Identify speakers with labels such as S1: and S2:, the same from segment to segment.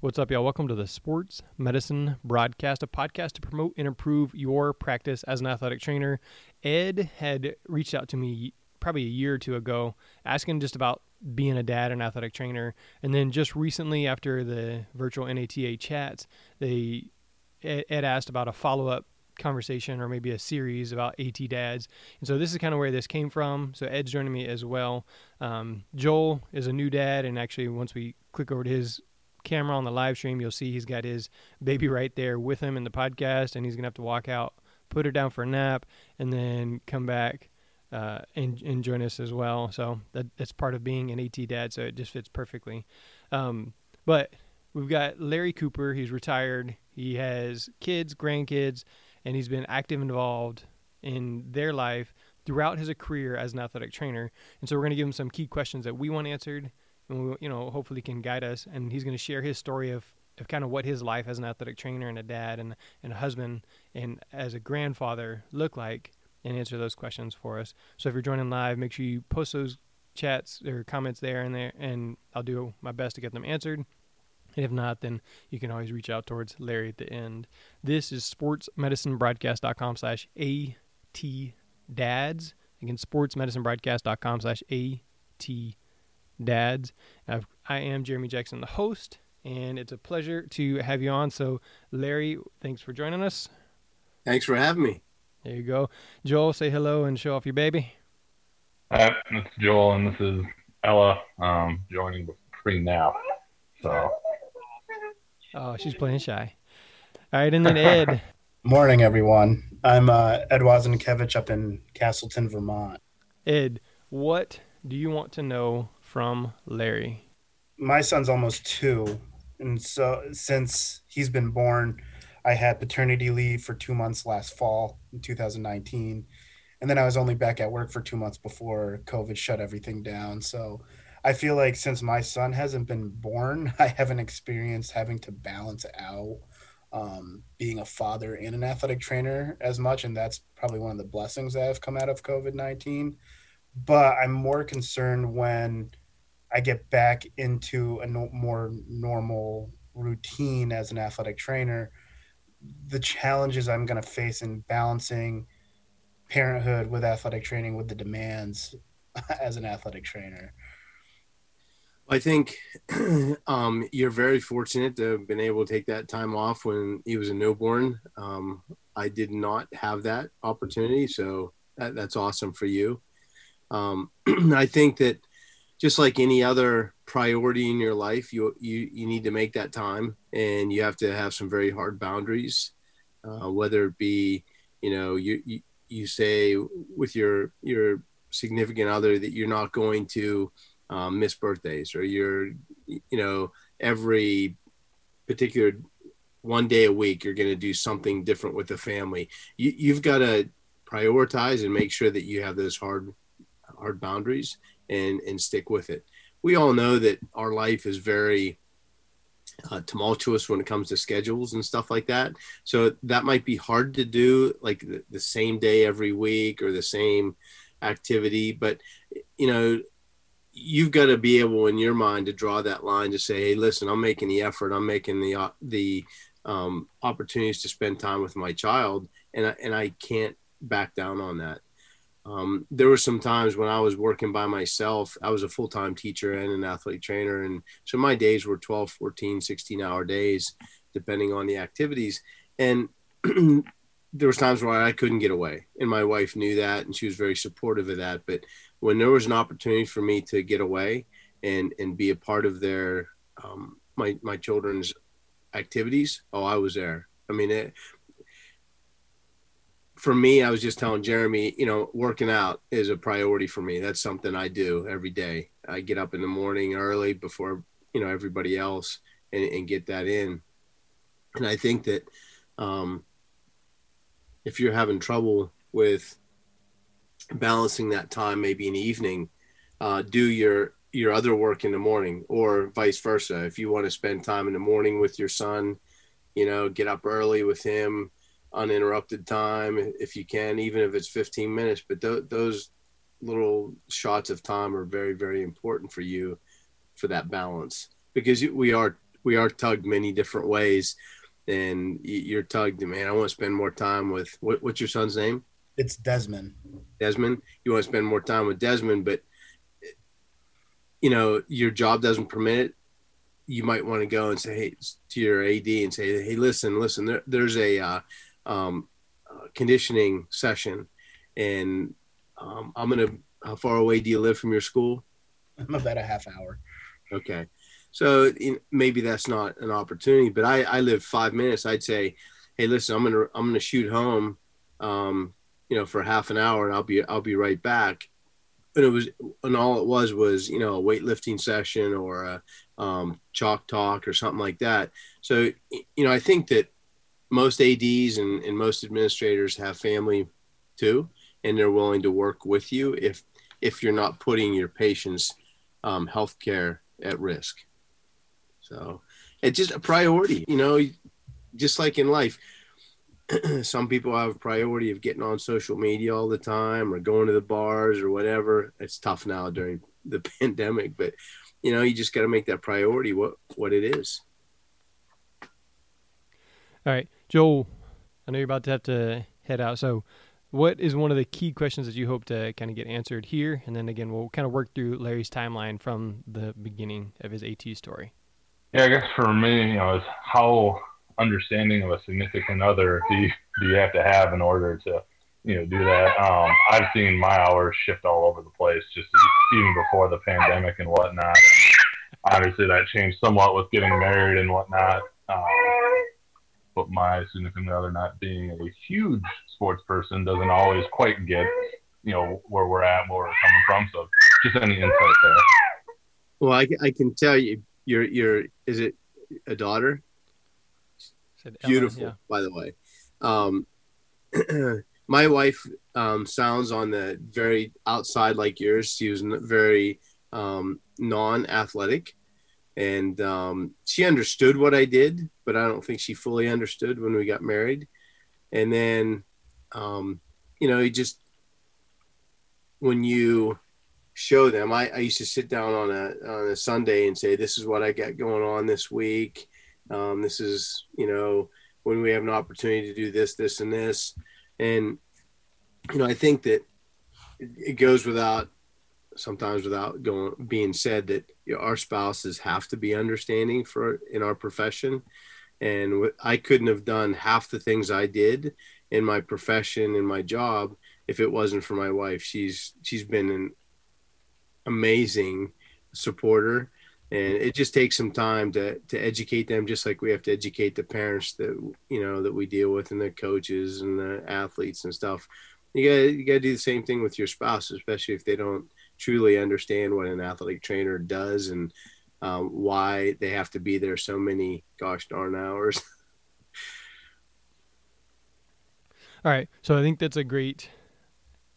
S1: What's up, y'all? Welcome to the Sports Medicine Broadcast, a podcast to promote and improve your practice as an athletic trainer. Ed had reached out to me probably a year or two ago asking just about being a dad and athletic trainer. And then just recently, after the virtual NATA chats, they Ed asked about a follow up conversation or maybe a series about AT dads. And so this is kind of where this came from. So Ed's joining me as well. Um, Joel is a new dad, and actually, once we click over to his camera on the live stream, you'll see he's got his baby right there with him in the podcast, and he's gonna have to walk out, put her down for a nap, and then come back uh, and, and join us as well. So that, that's part of being an AT dad. So it just fits perfectly. Um, but we've got Larry Cooper. He's retired. He has kids, grandkids, and he's been active involved in their life throughout his career as an athletic trainer. And so we're going to give him some key questions that we want answered and we, you know, hopefully can guide us. And he's going to share his story of, of kind of what his life as an athletic trainer and a dad and, and a husband and as a grandfather look like and answer those questions for us. So if you're joining live, make sure you post those chats or comments there and there, and I'll do my best to get them answered. And if not, then you can always reach out towards Larry at the end. This is sportsmedicinebroadcast.com slash AT dads. Again, sportsmedicinebroadcast.com slash AT dads. I've, I am Jeremy Jackson, the host, and it's a pleasure to have you on. So, Larry, thanks for joining us.
S2: Thanks for having me.
S1: There you go. Joel, say hello and show off your baby.
S3: Hi, this is Joel, and this is Ella um, joining pre nap. So.
S1: Oh, she's playing shy. All right, and then Ed.
S4: Morning, everyone. I'm uh, Ed Wazenkevich up in Castleton, Vermont.
S1: Ed, what do you want to know from Larry?
S4: My son's almost two. And so since he's been born, I had paternity leave for two months last fall in 2019. And then I was only back at work for two months before COVID shut everything down. So I feel like since my son hasn't been born, I haven't experienced having to balance out um, being a father and an athletic trainer as much. And that's probably one of the blessings that have come out of COVID 19 but I'm more concerned when I get back into a no, more normal routine as an athletic trainer. The challenges I'm going to face in balancing parenthood with athletic training with the demands as an athletic trainer.
S2: I think um, you're very fortunate to have been able to take that time off when he was a newborn. Um, I did not have that opportunity, so that, that's awesome for you. Um, I think that just like any other priority in your life, you, you, you need to make that time and you have to have some very hard boundaries, uh, whether it be, you know, you, you, you say with your, your significant other that you're not going to um, miss birthdays or you're, you know, every particular one day a week, you're going to do something different with the family. You, you've got to prioritize and make sure that you have those hard hard boundaries and and stick with it. We all know that our life is very uh, tumultuous when it comes to schedules and stuff like that. So that might be hard to do, like the, the same day every week or the same activity. But you know, you've got to be able in your mind to draw that line to say, "Hey, listen, I'm making the effort. I'm making the uh, the um, opportunities to spend time with my child, and I, and I can't back down on that." Um, there were some times when I was working by myself. I was a full time teacher and an athlete trainer. And so my days were 12, 14, 16 hour days, depending on the activities. And there was times where I couldn't get away. And my wife knew that and she was very supportive of that. But when there was an opportunity for me to get away and, and be a part of their, um, my, my children's activities, oh, I was there. I mean, it, for me, I was just telling Jeremy, you know, working out is a priority for me. That's something I do every day. I get up in the morning early before, you know, everybody else and, and get that in. And I think that um, if you're having trouble with balancing that time, maybe in the evening, uh, do your your other work in the morning or vice versa. If you want to spend time in the morning with your son, you know, get up early with him, uninterrupted time if you can, even if it's 15 minutes. But th- those little shots of time are very, very important for you for that balance because we are we are tugged many different ways, and you're tugged. Man, I want to spend more time with what, what's your son's name?
S4: It's Desmond.
S2: Desmond. You want to spend more time with Desmond, but you know your job doesn't permit it. You might want to go and say hey, to your AD and say, "Hey, listen, listen. There, there's a uh, um, uh, conditioning session, and um, I'm gonna. How far away do you live from your school?
S4: I'm about a half hour.
S2: Okay, so maybe that's not an opportunity, but I, I live five minutes. I'd say, hey, listen, I'm gonna I'm gonna shoot home, um, you know, for half an hour, and I'll be I'll be right back. And it was and all it was was you know a weightlifting session or a um, chalk talk or something like that. So you know I think that most ADs and, and most administrators have family too and they're willing to work with you if if you're not putting your patients um, health care at risk. So it's just a priority you know just like in life. Some people have a priority of getting on social media all the time or going to the bars or whatever. It's tough now during the pandemic but you know you just got to make that priority what what it is.
S1: All right Joel, I know you're about to have to head out. So, what is one of the key questions that you hope to kind of get answered here? And then again, we'll kind of work through Larry's timeline from the beginning of his AT story.
S3: Yeah, I guess for me, you know, is how understanding of a significant other do you, do you have to have in order to, you know, do that? Um, I've seen my hours shift all over the place, just even before the pandemic and whatnot. And obviously, that changed somewhat with getting married and whatnot. Um, but my significant other not being a huge sports person doesn't always quite get, you know, where we're at, where we're coming from. So just any insight there.
S2: Well, I, I can tell you, you're, you're, is it a daughter? Beautiful, yeah. by the way. Um, my wife um, sounds on the very outside like yours. She was very um, non-athletic, and um, she understood what I did, but I don't think she fully understood when we got married. And then, um, you know, you just when you show them, I, I, used to sit down on a on a Sunday and say, "This is what I got going on this week. Um, this is, you know, when we have an opportunity to do this, this, and this." And you know, I think that it goes without sometimes without going being said that you know, our spouses have to be understanding for in our profession. And i couldn't have done half the things i did in my profession in my job if it wasn't for my wife. She's she's been an amazing supporter. And it just takes some time to to educate them just like we have to educate the parents that you know that we deal with and the coaches and the athletes and stuff. You got you got to do the same thing with your spouse especially if they don't truly understand what an athletic trainer does and um, why they have to be there so many gosh darn hours.
S1: All right, so I think that's a great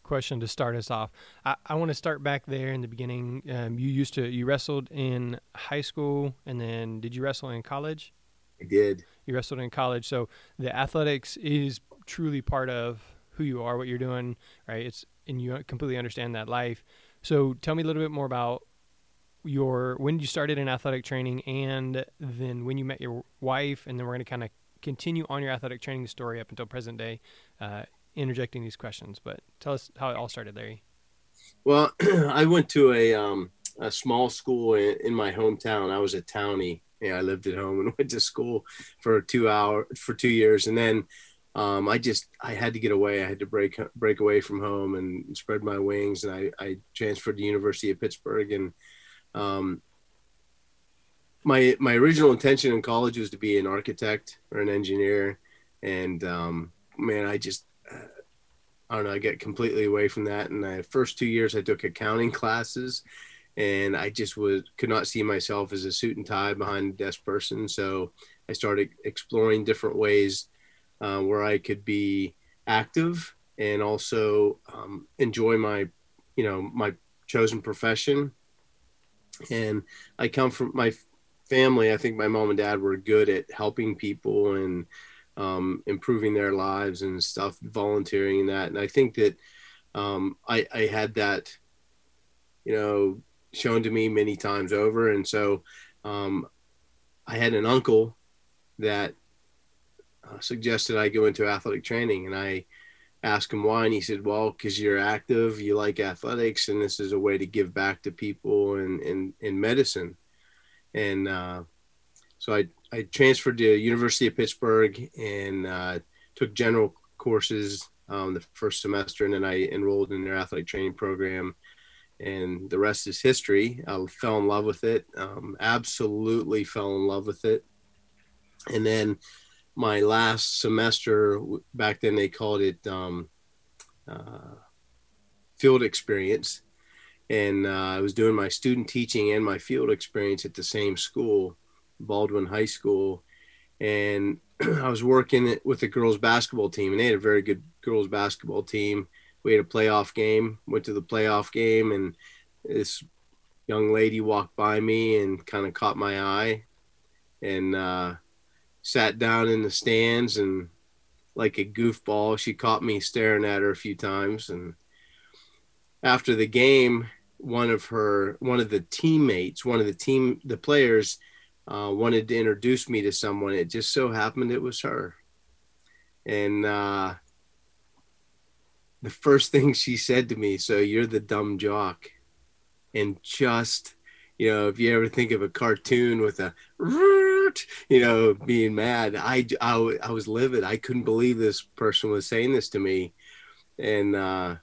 S1: question to start us off. I, I want to start back there in the beginning. Um, you used to you wrestled in high school, and then did you wrestle in college?
S2: I did.
S1: You wrestled in college, so the athletics is truly part of who you are, what you're doing, right? It's and you completely understand that life. So tell me a little bit more about your when you started in athletic training and then when you met your wife and then we're going to kind of continue on your athletic training story up until present day uh, interjecting these questions but tell us how it all started larry.
S2: Well i went to a, um, a small school in, in, my hometown. I was a townie. Yeah, i lived at home and went to school for two hour for two years and then um, I just I had to get away. I had to break break away from home and spread my wings. And I, I transferred to University of Pittsburgh. And um, my my original intention in college was to be an architect or an engineer. And um, man, I just uh, I don't know. I get completely away from that. And the first two years, I took accounting classes, and I just was could not see myself as a suit and tie behind a desk person. So I started exploring different ways uh, where I could be active and also um, enjoy my, you know, my chosen profession. And I come from my family. I think my mom and dad were good at helping people and um, improving their lives and stuff, volunteering and that. And I think that um, I, I had that, you know, shown to me many times over. And so um, I had an uncle that suggested I go into athletic training, and I asked him why, and he said, "Well, because you're active, you like athletics, and this is a way to give back to people in in, in medicine." And uh, so I I transferred to University of Pittsburgh and uh, took general courses um, the first semester, and then I enrolled in their athletic training program. And the rest is history. I fell in love with it. Um, absolutely fell in love with it. And then my last semester back then they called it um, uh, field experience. And uh, i was doing my student teaching and my field experience at the same school baldwin high school. And i was working with the girls basketball team and they had a very good girls basketball team. We had a playoff game went to the playoff game and this young lady walked by me and kind of caught my eye. And uh, sat down in the stands and like a goofball she caught me staring at her a few times. And after the game one of her one of the teammates one of the team the players uh, wanted to introduce me to someone. It just so happened it was her. And uh, the first thing she said to me so you're the dumb jock. And just you know if you ever think of a cartoon with a you know, being mad. I, I, I was livid. I couldn't believe this person was saying this to me. And uh,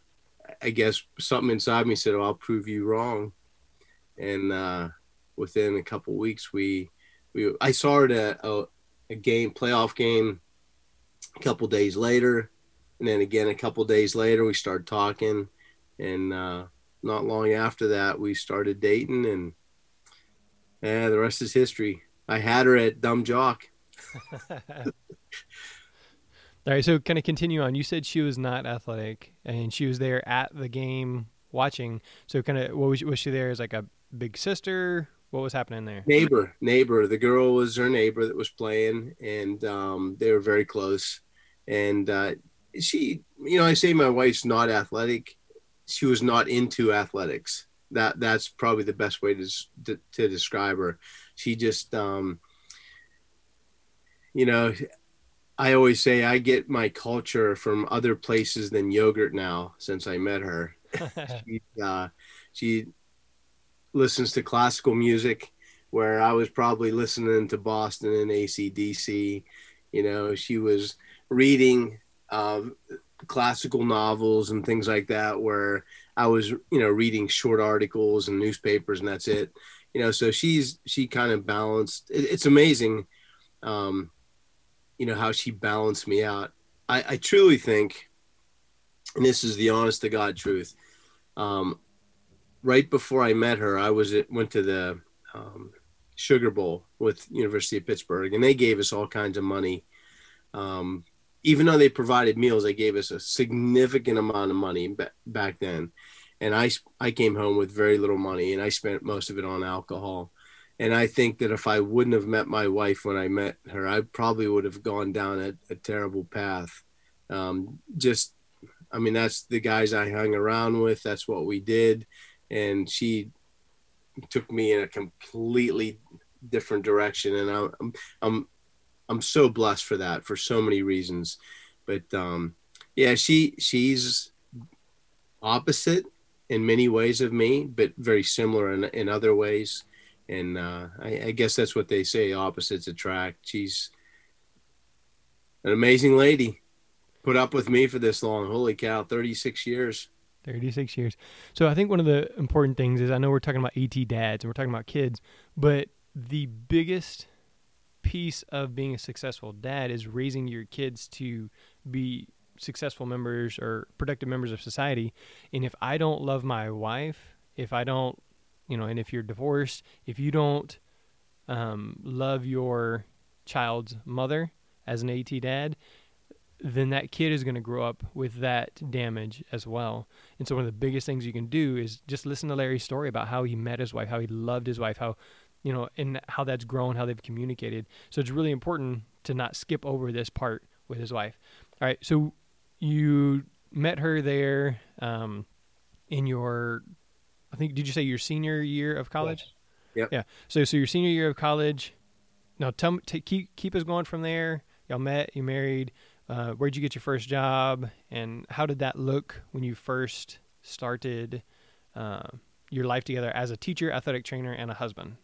S2: I guess something inside me said, oh, I'll prove you wrong. And uh, within a couple weeks, we, we, I saw her at a, a game, playoff game, a couple days later. And then again, a couple days later, we started talking. And uh, not long after that, we started dating. And yeah, the rest is history. I had her at Dumb Jock.
S1: All right, so kind of continue on. You said she was not athletic, and she was there at the game watching. So kind of, what was, was she there as like a big sister? What was happening there?
S2: Neighbor, neighbor. The girl was her neighbor that was playing, and um, they were very close. And uh, she, you know, I say my wife's not athletic. She was not into athletics. That that's probably the best way to to, to describe her. She just um you know i always say i get my culture from other places than yogurt now since i met her. She, uh, she listens to classical music where i was probably listening to boston and acdc you know she was reading uh, classical novels and things like that where i was you know reading short articles and newspapers and that's it. You know so she's she kind of balanced it, it's amazing um you know how she balanced me out. I i truly think and this is the honest to god truth um right before i met her i was at, went to the um, sugar bowl with university of pittsburgh and they gave us all kinds of money um even though they provided meals they gave us a significant amount of money back then and I I came home with very little money, and I spent most of it on alcohol. And I think that if I wouldn't have met my wife when I met her, I probably would have gone down a, a terrible path. Um, just, I mean, that's the guys I hung around with. That's what we did, and she took me in a completely different direction. And I'm I'm I'm so blessed for that for so many reasons. But um, yeah, she she's opposite in many ways of me, but very similar in, in other ways. And uh, I, I, guess that's what they say: opposites attract. She's an amazing lady. Put up with me for this long. Holy cow, thirty-six years.
S1: 36 years. So I think one of the important things is I know we're talking about AT dads and we're talking about kids, but the biggest piece of being a successful dad is raising your kids to be successful members or productive members of society. And if I don't love my wife, if I don't, you know, and if you're divorced, if you don't um, love your child's mother as an AT dad, then that kid is going to grow up with that damage as well. And so one of the biggest things you can do is just listen to Larry's story about how he met his wife, how he loved his wife, how you know, and how that's grown, how they've communicated. So it's really important to not skip over this part with his wife. All right, so you met her there um, in your, I think, did you say your senior year of college?
S2: Yeah.
S1: Yeah. So, so your senior year of college, now tell t- keep keep us going from there. Y'all met, you married. Uh, where'd you get your first job, and how did that look when you first started uh, your life together as a teacher, athletic trainer, and a husband?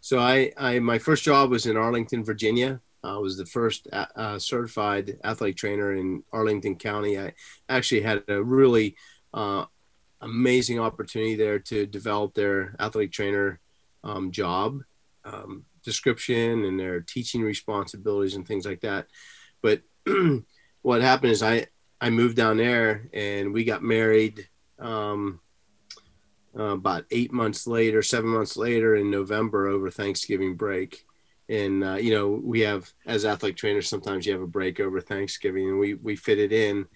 S2: So I, I my first job was in Arlington, Virginia. I was the first uh, uh, certified athletic trainer in Arlington County. I actually had a really uh, amazing opportunity there to develop their athletic trainer um, job um, description and their teaching responsibilities and things like that. But what happened is I I moved down there and we got married um, uh, about eight months later, seven months later in November over Thanksgiving break. And uh, you know we have as athletic trainers sometimes you have a break over Thanksgiving and we we fit it in,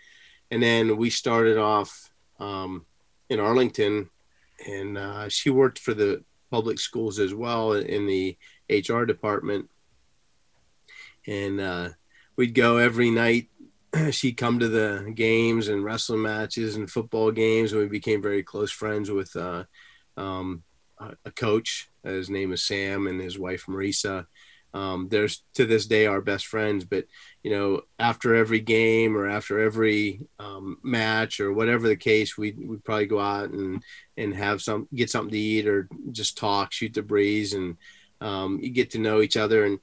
S2: and then we started off um, in Arlington, and uh, she worked for the public schools as well in the HR department, and uh, we'd go every night she'd come to the games and wrestling matches and football games, and we became very close friends with uh, um, a coach. His name is Sam, and his wife Marisa. Um, there's to this day our best friends. But you know, after every game or after every um, match or whatever the case, we we probably go out and and have some get something to eat or just talk, shoot the breeze, and um, you get to know each other. And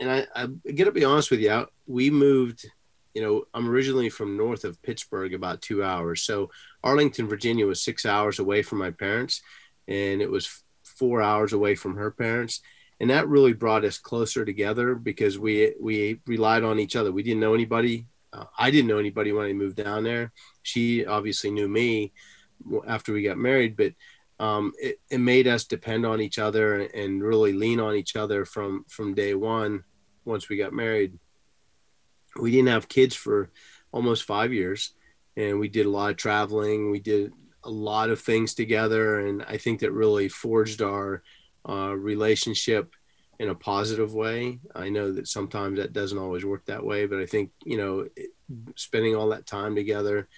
S2: and I, I got to be honest with you, we moved you know, I'm originally from north of Pittsburgh, about two hours. So Arlington, Virginia was six hours away from my parents, and it was four hours away from her parents. And that really brought us closer together because we we relied on each other. We didn't know anybody. Uh, I didn't know anybody when I moved down there. She obviously knew me after we got married, but um, it, it made us depend on each other and really lean on each other from from day one. Once we got married, we didn't have kids for almost five years and we did a lot of traveling. We did a lot of things together and i think that really forged our uh, relationship in a positive way. I know that sometimes that doesn't always work that way but i think you know spending all that time together.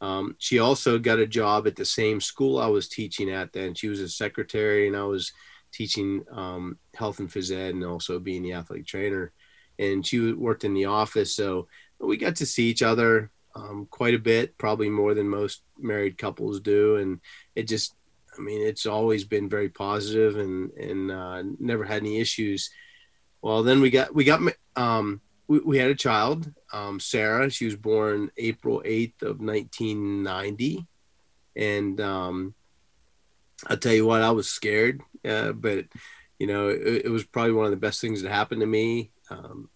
S2: Um, she also got a job at the same school i was teaching at then. She was a secretary and i was teaching um, health and phys ed and also being the athletic trainer and she worked in the office. So we got to see each other um, quite a bit, probably more than most married couples do. And it just, I mean, it's always been very positive and, and uh, never had any issues. Well, then we got, we got, um, we, we had a child, um, Sarah. She was born April 8th of 1990. And um, I'll tell you what, I was scared, uh, but you know, it, it, was probably one of the best things that happened to me um,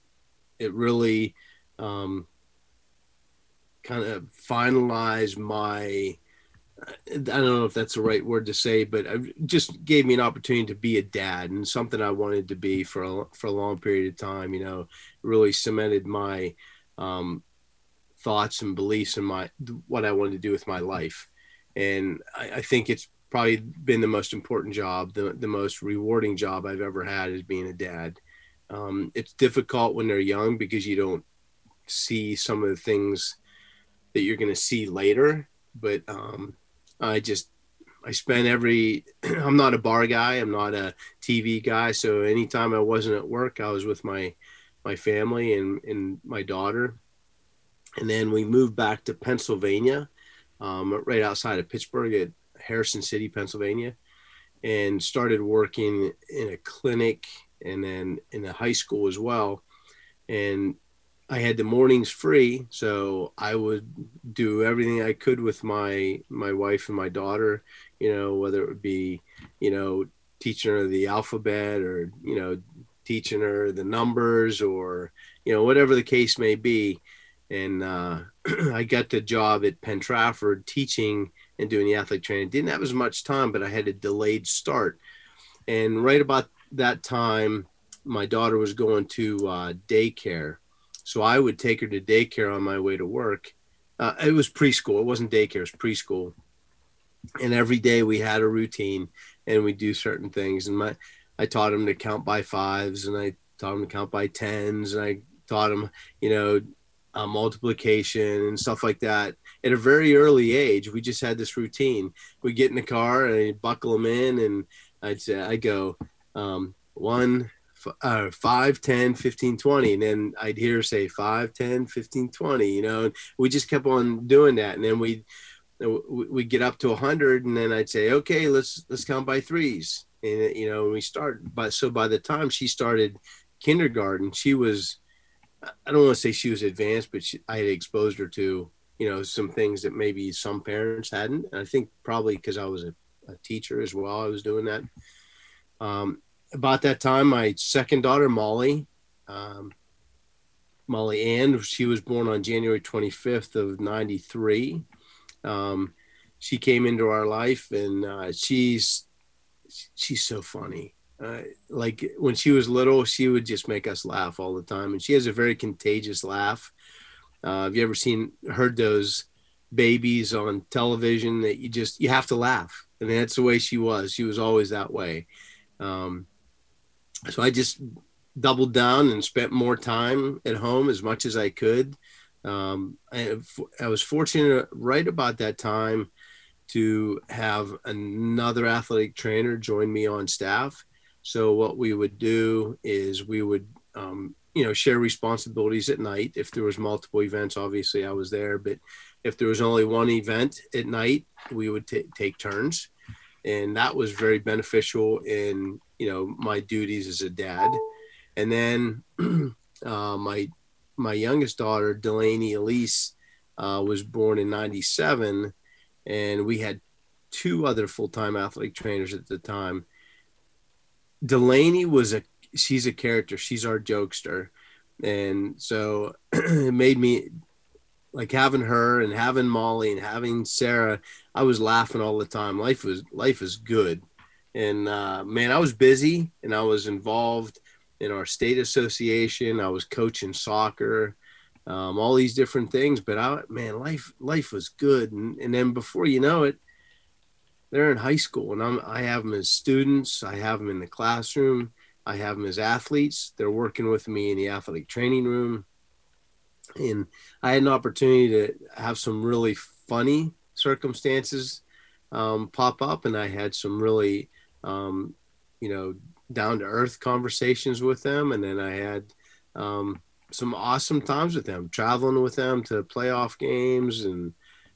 S2: it really um, kind of finalized my I don't know if that's the right word to say, but it just gave me an opportunity to be a dad and something I wanted to be for a, for a long period of time. You know, really cemented my um, thoughts and beliefs and my what I wanted to do with my life. And I, I, think it's probably been the most important job, the the most rewarding job I've ever had is being a dad. Um, it's difficult when they're young because you don't see some of the things that you're going to see later. But um, I just I spent every I'm not a bar guy, I'm not a TV guy, so anytime I wasn't at work, I was with my my family and and my daughter. And then we moved back to Pennsylvania, um, right outside of Pittsburgh at Harrison City, Pennsylvania, and started working in a clinic and then in the high school as well. And I had the mornings free, so I would do everything I could with my my wife and my daughter. You know, whether it would be, you know, teaching her the alphabet or you know, teaching her the numbers or you know whatever the case may be. And uh, I got the job at Penn Trafford teaching and doing the athletic training. Didn't have as much time, but I had a delayed start. And right about that time, my daughter was going to uh, daycare. So I would take her to daycare on my way to work. Uh, it was preschool. It wasn't daycare. It was preschool. And every day we had a routine and we do certain things. And my, I taught him to count by fives and I taught him to count by tens and I taught him, you know, uh, multiplication and stuff like that. At a very early age, we just had this routine. We get in the car and I buckle them in and I'd say, I go, um, one, uh, 5 10 15 20 and then i'd hear her say 5 10 15 20 you know and we just kept on doing that and then we'd we get up to 100 and then i'd say okay let's let's count by threes and you know we start but so by the time she started kindergarten she was i don't want to say she was advanced but she, i had exposed her to you know some things that maybe some parents hadn't and i think probably because i was a, a, teacher as well i was doing that um, about that time my second daughter molly um, molly ann she was born on january 25th of 93 um, she came into our life and uh, she's she's so funny. Uh, like when she was little she would just make us laugh all the time and she has a very contagious laugh. Uh, have you ever seen heard those babies on television that you just you have to laugh? And that's the way she was. She was always that way um, so i just doubled down and spent more time at home as much as i could um, I, I was fortunate right about that time to have another athletic trainer join me on staff. So what we would do is we would, um, you know, share responsibilities at night. If there was multiple events, obviously I was there, but if there was only one event at night, we would t- take turns, and that was very beneficial in you know my duties as a dad. And then uh, my my youngest daughter, Delaney Elise, uh, was born in 97. And we had two other full time athletic trainers at the time. Delaney was a, she's a character. She's our jokester. And so it made me like having her and having Molly and having Sarah. I was laughing all the time. Life was, life is good. And uh, man, I was busy and I was involved in our state association. I was coaching soccer, um, all these different things. But I, man, life life was good. And, and then before you know it, they're in high school, and I'm I have them as students. I have them in the classroom. I have them as athletes. They're working with me in the athletic training room. And I had an opportunity to have some really funny circumstances um, pop up, and I had some really, um, you know, down to earth conversations with them, and then I had um, some awesome times with them, traveling with them to playoff games and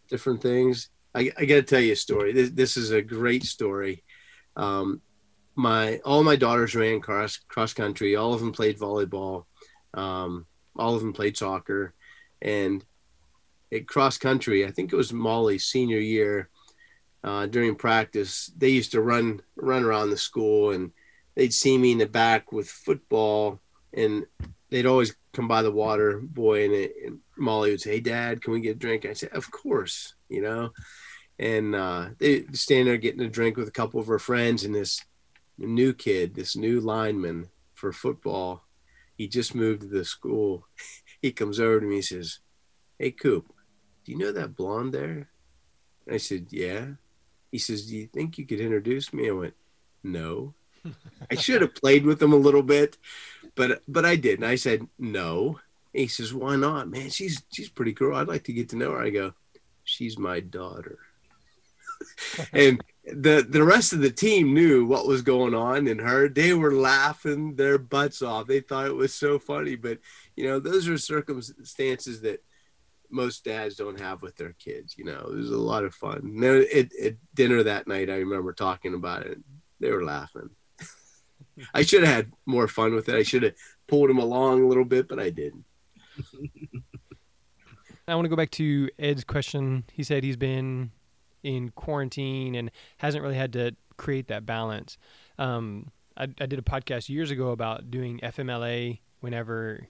S2: different things. I, I got to tell you a story. This, this is a great story. Um, my all my daughters ran cross cross country. All of them played volleyball. Um, all of them played soccer, and at cross country, I think it was Molly's senior year. Uh, during practice, they used to run run around the school and they'd see me in the back with football and they'd always come by the water boy and, it, and Molly would say, Hey dad, can we get a drink? I said, of course, you know? And, uh, they stand there getting a drink with a couple of her friends and this new kid, this new lineman for football. He just moved to the school. he comes over to me and says, Hey Coop, do you know that blonde there? I said, yeah. He says, do you think you could introduce me? I went, no. I should have played with him a little bit, but but I didn't. I said no. he says, "Why not, man? She's she's pretty cool. I'd like to get to know her." I go, "She's my daughter." and the the rest of the team knew what was going on and her they were laughing their butts off. They thought it was so funny. But you know those are circumstances that most dads don't have with their kids you know. It was a lot of fun. At, at dinner that night i remember talking about it. They were laughing. I should have had more fun with it. I should have pulled him along a little bit, but I didn't.
S1: I want to go back to Ed's question. He said he's been in quarantine and hasn't really had to create that balance. Um, I, I did a podcast years ago about doing FMLA whenever,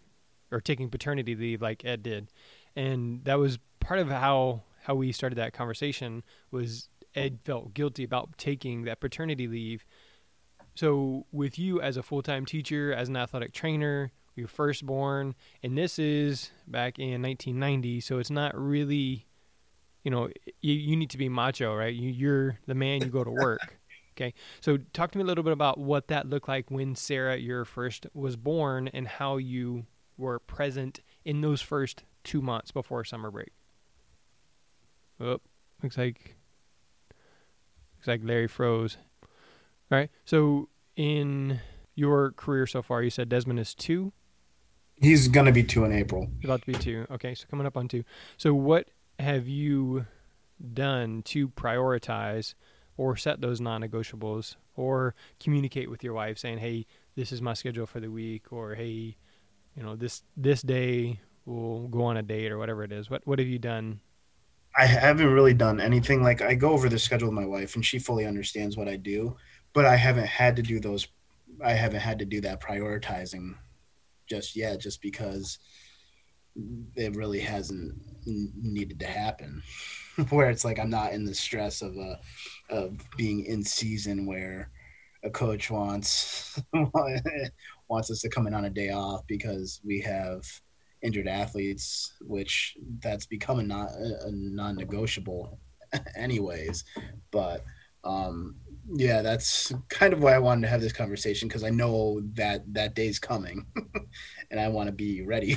S1: or taking paternity leave like Ed did, and that was part of how how we started that conversation. Was Ed felt guilty about taking that paternity leave so, with you as a full time teacher, as an athletic trainer, your firstborn, and this is back in 1990, so it's not really, you know, you, you need to be macho, right? You, you're the man, you go to work. okay. So, talk to me a little bit about what that looked like when Sarah, your first, was born and how you were present in those first two months before summer break. Oh, looks like looks like Larry froze. All right. So in your career so far. You said Desmond is two.
S4: He's gonna be two in April.
S1: About to be two. Okay, so coming up on two. So what have you done to prioritize or set those non-negotiables or communicate with your wife saying, "Hey, this is my schedule for the week," or "Hey, you know, this this day we'll go on a date or whatever it is." What what have you done?
S4: I haven't really done anything like I go over the schedule with my wife and she fully understands what I do, but I haven't had to do those I haven't had to do that prioritizing just yet just because it really hasn't needed to happen. Where it's like i'm not in the stress of a of being in season where a coach wants wants us to come in on a day off because we have injured athletes which that's becoming not a non-negotiable anyways. But um yeah that's kind of why i wanted to have this conversation because i know that that day's coming and i want to be ready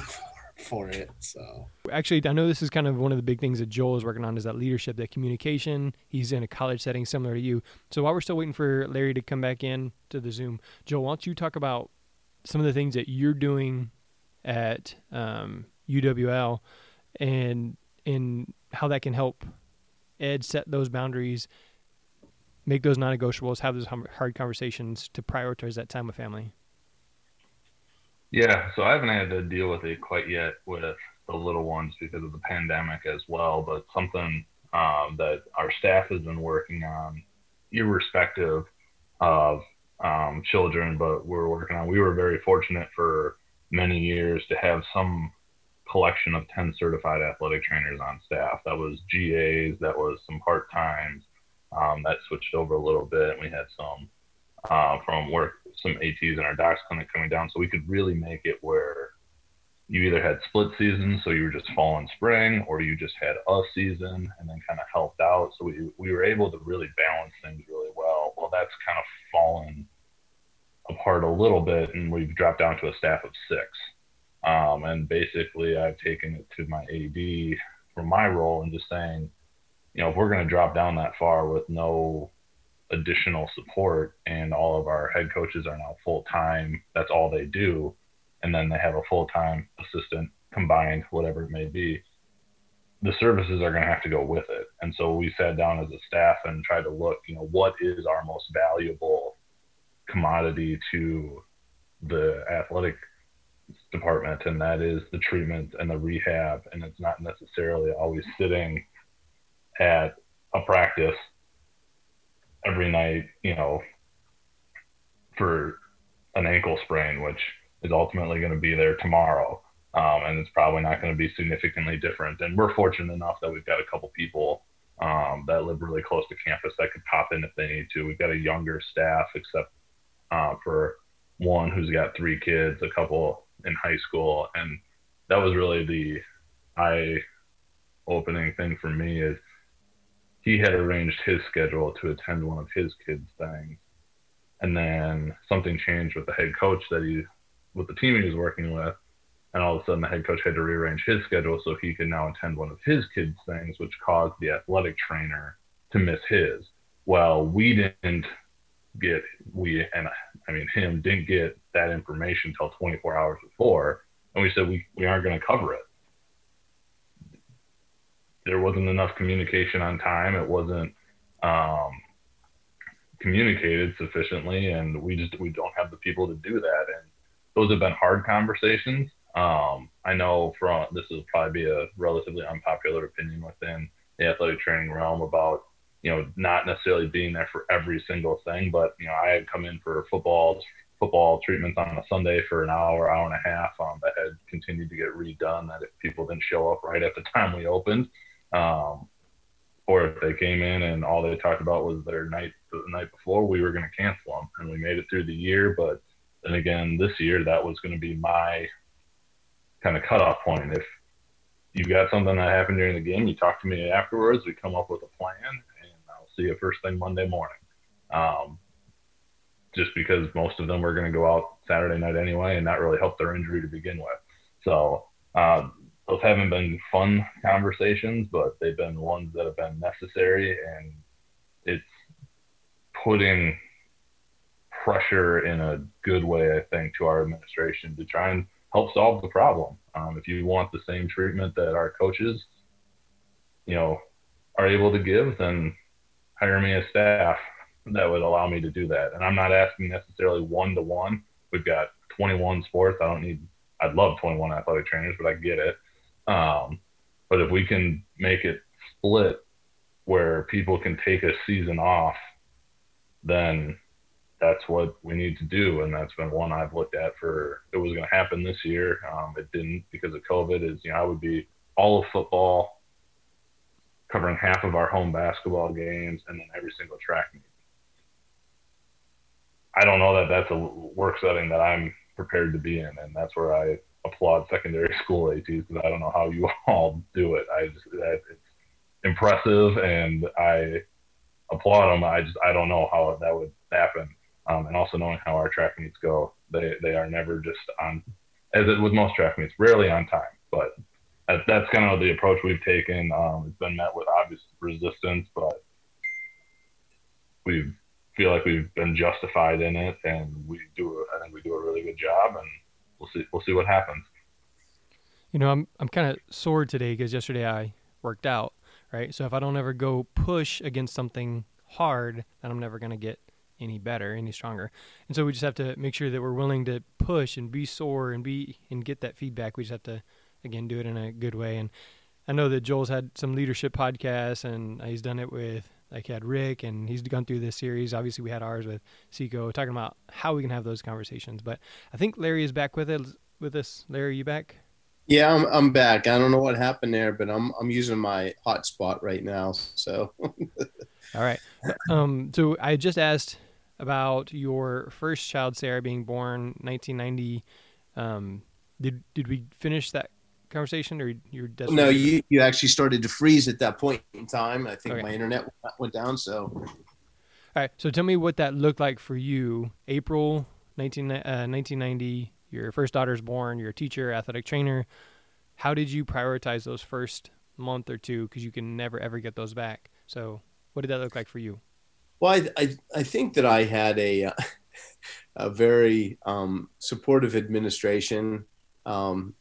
S4: for, it so.
S1: Actually i know this is kind of one of the big things that joel is working on is that leadership that communication. He's in a college setting similar to you. So while we're still waiting for larry to come back in to the zoom joel why don't you talk about some of the things that you're doing at um, uwl and and how that can help ed set those boundaries make those non-negotiables, have those hard conversations to prioritize that time with family?
S3: Yeah, so I haven't had to deal with it quite yet with the little ones because of the pandemic as well, but something um, that our staff has been working on, irrespective of um, children, but we're working on. We were very fortunate for many years to have some collection of 10 certified athletic trainers on staff. That was GAs, that was some part times, um, that switched over a little bit. And we had some uh, from work, some ATs in our docs clinic coming down, so we could really make it where you either had split seasons, so you were just fall and spring, or you just had a season and then kind of helped out. So we we were able to really balance things really well. Well, that's kind of fallen apart a little bit, and we've dropped down to a staff of six. Um, and basically, I've taken it to my AD for my role and just saying, you know, if we're going to drop down that far with no additional support and all of our head coaches are now full time, that's all they do. And then they have a full time assistant combined, whatever it may be. The services are going to have to go with it. And so we sat down as a staff and tried to look, you know, what is our most valuable commodity to the athletic department? And that is the treatment and the rehab. And it's not necessarily always sitting at a practice every night, you know, for an ankle sprain, which is ultimately going to be there tomorrow. Um, and it's probably not going to be significantly different. And we're fortunate enough that we've got a couple people um, that live really close to campus that could pop in if they need to. We've got a younger staff, except uh, for one who's got three kids, a couple in high school, and that was really the eye opening thing for me is he had arranged his schedule to attend one of his kids' things. And then something changed with the head coach that he, with the team he was working with. And all of a sudden, the head coach had to rearrange his schedule so he could now attend one of his kids' things, which caused the athletic trainer to miss his. Well, we didn't get, we, and I mean, him didn't get that information until 24 hours before. And we said, we, we aren't going to cover it there wasn't enough communication on time. It wasn't um, communicated sufficiently, and we just we don't have the people to do that. And those have been hard conversations. Um, I know from this will probably be a relatively unpopular opinion within the athletic training realm about you know not necessarily being there for every single thing, but you know I had come in for football football treatments on a Sunday for an hour, hour and a half um, that had continued to get redone. That if people didn't show up right at the time we opened, um, or if they came in and all they talked about was their night the night before, we were going to cancel them, and we made it through the year. But then again, this year that was going to be my kind of cutoff point. If you got something that happened during the game, you talk to me afterwards. We come up with a plan, and I'll see you first thing Monday morning. Um, just because most of them were going to go out Saturday night anyway, and not really help their injury to begin with. So um, those haven't been fun conversations, but they've been ones that have been necessary, and it's putting pressure in a good way, I think, to our administration to try and help solve the problem. Um, if you want the same treatment that our coaches, you know, are able to give, then hire me as staff that would allow me to do that. And I'm not asking necessarily one to one. We've got 21 sports. I don't need. I'd love 21 athletic trainers, but I get it. Um, but if we can make it split where people can take a season off, then that's what we need to do. And that's been one I've looked at for it was going to happen this year. Um, it didn't because of COVID. Is you know I would be all of football, covering half of our home basketball games, and then every single track meet. I don't know that that's a work setting that I'm prepared to be in, and that's where I applaud secondary school ATs because I don't know how you all do it. I just that it's impressive, and I applaud them. I just I don't know how that would happen. Um, and also knowing how our track meets go, they they are never just on, as it with most track meets, rarely on time. But that, that's kind of the approach we've taken. Um, it's been met with obvious resistance, but we feel like we've been justified in it, and we do. I think we do a really good job, and we'll see. We'll see what happens.
S1: You know, I'm I'm kind of sore today because yesterday I worked out, right? So if I don't ever go push against something hard, then I'm never gonna get any better, any stronger. And so we just have to make sure that we're willing to push and be sore and be and get that feedback. We just have to again do it in a good way. And I know that Joel's had some leadership podcasts and he's done it with like had Rick and he's gone through this series. Obviously we had ours with Seco talking about how we can have those conversations. But I think Larry is back with it with us. Larry, you back?
S2: Yeah, I'm I'm back. I don't know what happened there, but I'm I'm using my hotspot right now. So
S1: All right. Um so I just asked about your first child, Sarah, being born 1990. Um, did did we finish that conversation, or you're
S2: no? You you actually started to freeze at that point in time. I think okay. my internet went down. So,
S1: all right. So tell me what that looked like for you. April 19, uh, 1990. Your first daughter's born. You're a teacher, athletic trainer. How did you prioritize those first month or two? Because you can never ever get those back. So, what did that look like for you?
S2: Well, I, I, I think that I had a, a very um, supportive administration, um,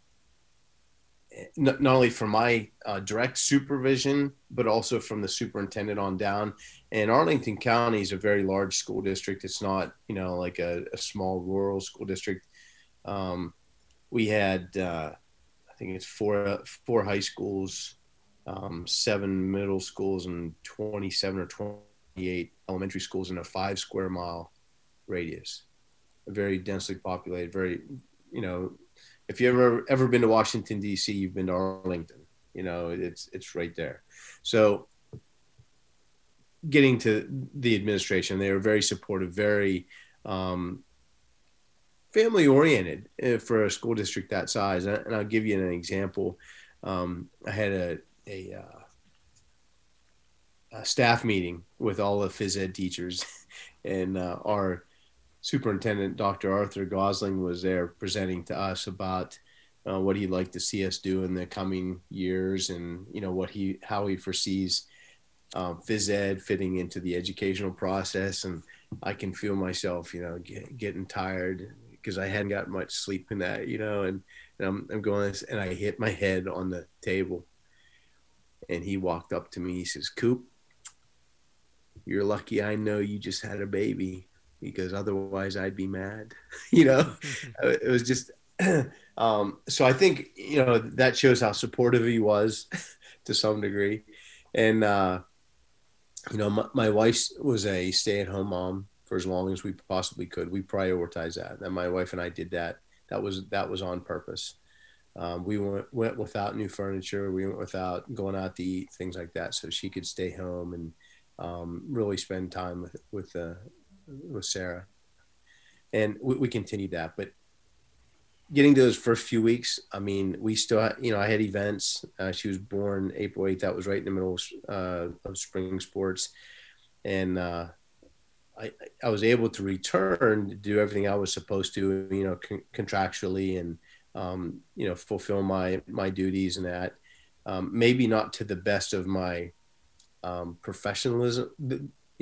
S2: not, only from my uh, direct supervision, but also from the superintendent on down. And Arlington County is a very large school district. It's not, you know, like a, a small rural school district. Um, we had, uh, I think it's four four high schools, um, seven middle schools, and twenty seven or twenty eight elementary schools in a five square mile radius. Very densely populated, very, you know, if you've ever ever been to Washington D.C., you've been to Arlington. You know, it's it's right there. So, getting to the administration, they were very supportive, very um, family oriented uh, for a school district that size. And I'll give you an example. Um, I had a a uh, a staff meeting with all the phys ed teachers, and uh, our superintendent, Dr. Arthur Gosling, was there presenting to us about uh, what he'd like to see us do in the coming years, and you know what he how he foresees um, phys ed fitting into the educational process. And I can feel myself, you know, get, getting tired because I hadn't got much sleep in that, you know, and, and I'm, I'm going and I hit my head on the table. And he walked up to me. He says, "Coop, you're lucky I know you just had a baby because otherwise I'd be mad. you know, it was just, um, so I think, you know, that shows how supportive he was to some degree. And, uh, you know, my, my wife was a stay at home mom for as long as we possibly could. We prioritized that. And my wife and I did that. That was, that was on purpose. Um, we went, went without new furniture. We went without going out to eat, things like that. So she could stay home and, um, really spend time with with uh, with Sarah, and we, we continued that. But getting to those first few weeks, I mean, we still, had, you know, I had events. Uh, she was born April eighth. That was right in the middle of, uh, of spring sports, and uh, I I was able to return to do everything I was supposed to, you know, con- contractually and um, you know fulfill my my duties and that. Um, maybe not to the best of my um, professionalism,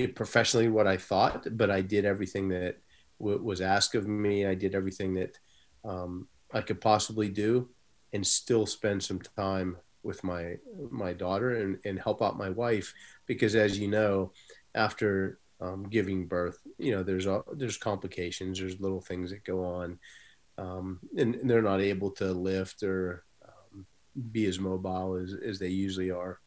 S2: know, professionally what I thought, but I did everything that w- was asked of me. I did everything that um, I could possibly do, and still spend some time with my my daughter and, and help out my wife because as you know after um, giving birth you know there's there's complications there's little things that go on um, and, and, they're not able to lift or um, be as mobile as, as they usually are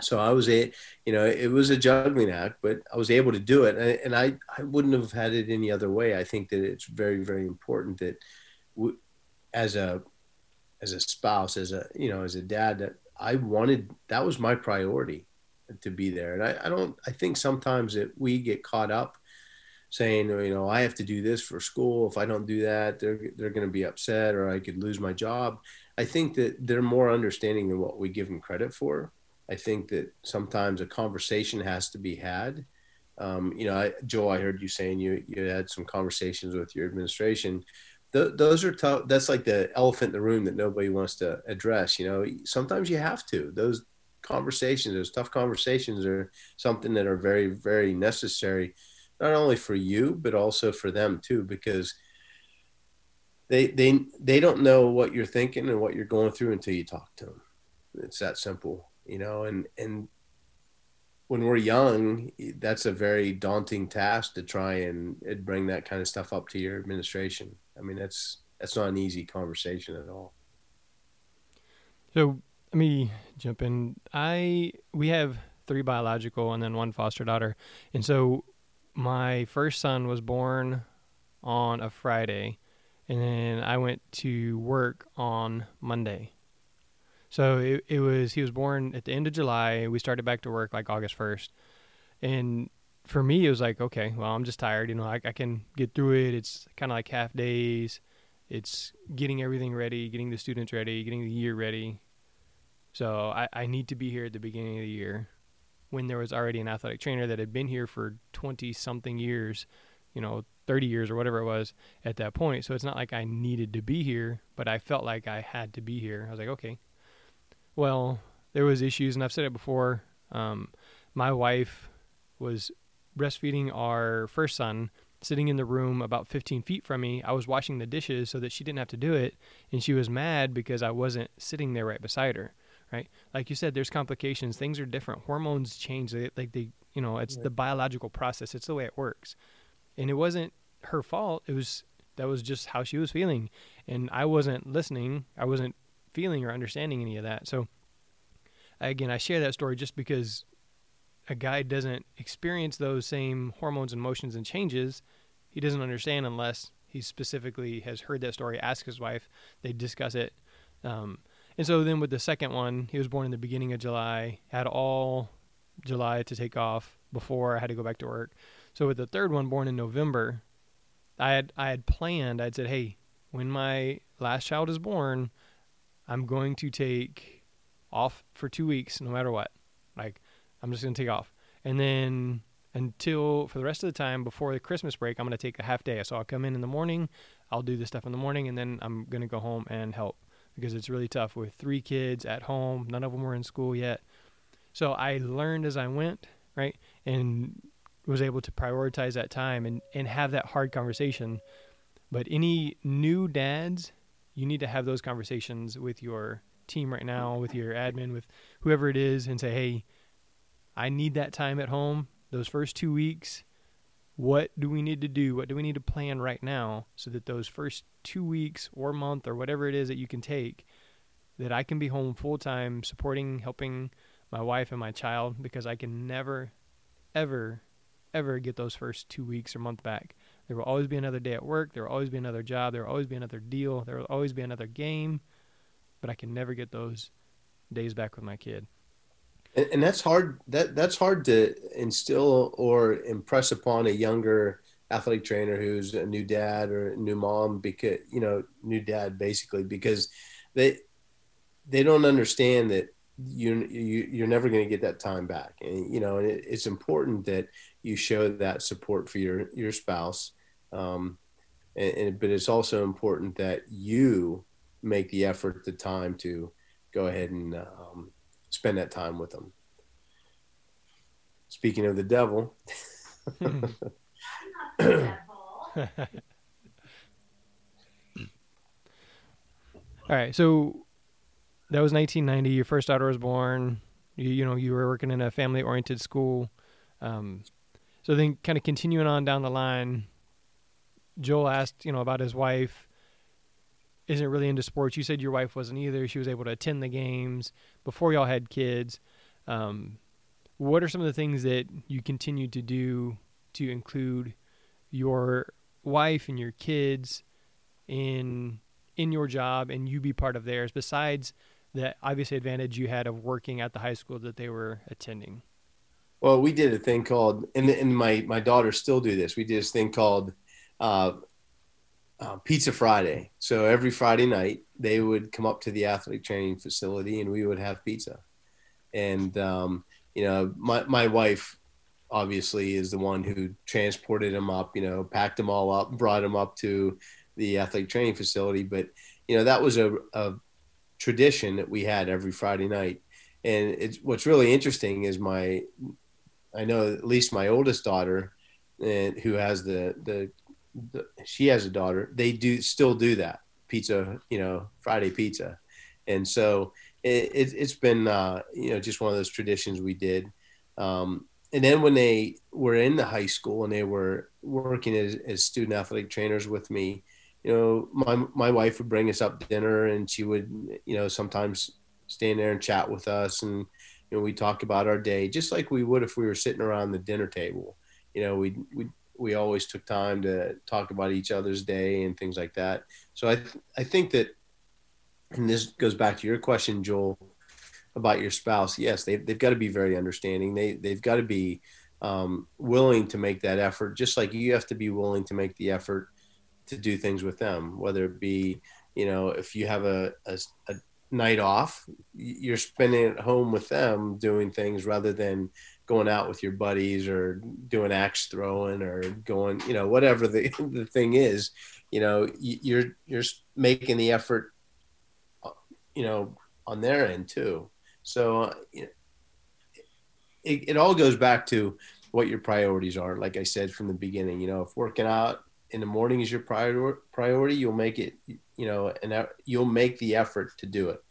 S2: so I was a, you know, it was a juggling act, but I was able to do it, and I, I wouldn't have had it any other way. I think that it's very, very important that, we, as a as a spouse, as a you know, as a dad, that I wanted that was my priority to be there. And I, I don't I think sometimes that we get caught up saying, oh, you know, I have to do this for school. If I don't do that, they're they're going to be upset, or I could lose my job. I think that they're more understanding than what we give them credit for. I think that sometimes a conversation has to be had. Um, you know, I, Joe, I heard you saying you you had some conversations with your administration th- those are tough. That's like the elephant in the room that nobody wants to address. You know, sometimes you have to. Those conversations, those tough conversations, are something that are very, very necessary, not only for you but also for them too, because they they they don't know what you're thinking and what you're going through until you talk to them. It's that simple, you know. And and when we're young, that's a very daunting task to try and, bring that kind of stuff up to your administration. I mean, that's that's not an easy conversation at all.
S1: So let me jump in. I we have three biological and then one foster daughter, and so my first son was born on a Friday, and then I went to work on Monday. So it, it was he was born at the end of July. We started back to work like August first, and for me, it was like, okay, well, I'm just tired. You know, I, I can get through it. It's kind of like half days. It's getting everything ready, getting the students ready, getting the year ready. So I, I need to be here at the beginning of the year when there was already an athletic trainer that had been here for 20 something years, you know, 30 years or whatever it was at that point. So it's not like I needed to be here, but I felt like I had to be here. I was like, okay, well, there was issues, and I've said it before. Um, my wife was breastfeeding our first son, sitting in the room about 15 feet from me. I was washing the dishes so that she didn't have to do it, and she was mad because I wasn't sitting there right beside her. Right, like you said, there's complications. Things are different. Hormones change. They, like they, you know, it's right. the biological process. It's the way it works, and it wasn't her fault. It was that was just how she was feeling, and I wasn't listening. I wasn't feeling or understanding any of that. So, again, I share that story just because a guy doesn't experience those same hormones and motions and changes, he doesn't understand unless he specifically has heard that story, ask his wife, they discuss it. Um, and so then with the second one, he was born in the beginning of July, had all July to take off before I had to go back to work. So with the third one born in November, I had I had planned, I'd said, Hey, when my last child is born, I'm going to take off for two weeks no matter what. Like I'm just going to take off. And then until for the rest of the time before the Christmas break, I'm going to take a half day. So I'll come in in the morning, I'll do the stuff in the morning, and then I'm going to go home and help because it's really tough with three kids at home. None of them were in school yet. So I learned as I went, right? And was able to prioritize that time and, and have that hard conversation. But any new dads, you need to have those conversations with your team right now, with your admin, with whoever it is, and say, hey, I need that time at home, those first two weeks. What do we need to do? What do we need to plan right now so that those first two weeks or month or whatever it is that you can take, that I can be home full time supporting, helping my wife and my child because I can never, ever, ever get those first two weeks or month back. There will always be another day at work. There will always be another job. There will always be another deal. There will always be another game, but I can never get those days back with my kid
S2: and, and that's hard that that's hard to instill or impress upon a younger athletic trainer who's a new dad or new mom because you know new dad basically because they they don't understand that you, you you're never going to get that time back and you know and it, it's important that you show that support for your your spouse um, and, and, but it's also important that you make the effort the time to go ahead and um, spend that time with them. Speaking of the devil,
S1: All right, so that was 1990. Your first daughter was born. You, you know, you were working in a family-oriented school. Um, so then, kind of continuing on down the line, Joel asked, you know, about his wife. Isn't really into sports. You said your wife wasn't either. She was able to attend the games before y'all had kids. Um, what are some of the things that you continue to do to include your wife and your kids in in your job and you be part of theirs besides the obvious advantage you had of working at the high school that they were attending
S2: well we did a thing called and, and my my daughters still do this we did this thing called uh, uh, pizza friday so every friday night they would come up to the athletic training facility and we would have pizza and um, you know my, my wife obviously is the one who transported them up you know packed them all up brought them up to the athletic training facility. But you know that was a, a tradition that we had every Friday night. And it's what's really interesting is my, I know at least my oldest daughter, and who has the the she has a daughter. They do still do that pizza, you know, Friday pizza, and so it, it, has been uh, you know just one of those traditions we did. Um, and then when they were in the high school and they were working as, as student athletic trainers with me, you know, my my wife would bring us up dinner, and she would, you know, sometimes stand there and chat with us, and you know, we talk about our day just like we would if we were sitting around the dinner table. You know, we we we always took time to talk about each other's day and things like that. So I th- I think that, and this goes back to your question, Joel, about your spouse. Yes, they they've got to be very understanding. They they've got to be um, willing to make that effort, just like you have to be willing to make the effort to do things with them, whether it be, you know, if you have a, a, a night off, you're spending it home with them doing things rather than going out with your buddies or doing axe throwing or going, you know, whatever the, the thing is, you know, you're, you're making the effort, you know, on their end too. So, uh, it, it all goes back to what your priorities are. Like I said from the beginning, you know, if working out in the morning is your prior, priority, you'll make it, you know, and you'll make the effort to do it.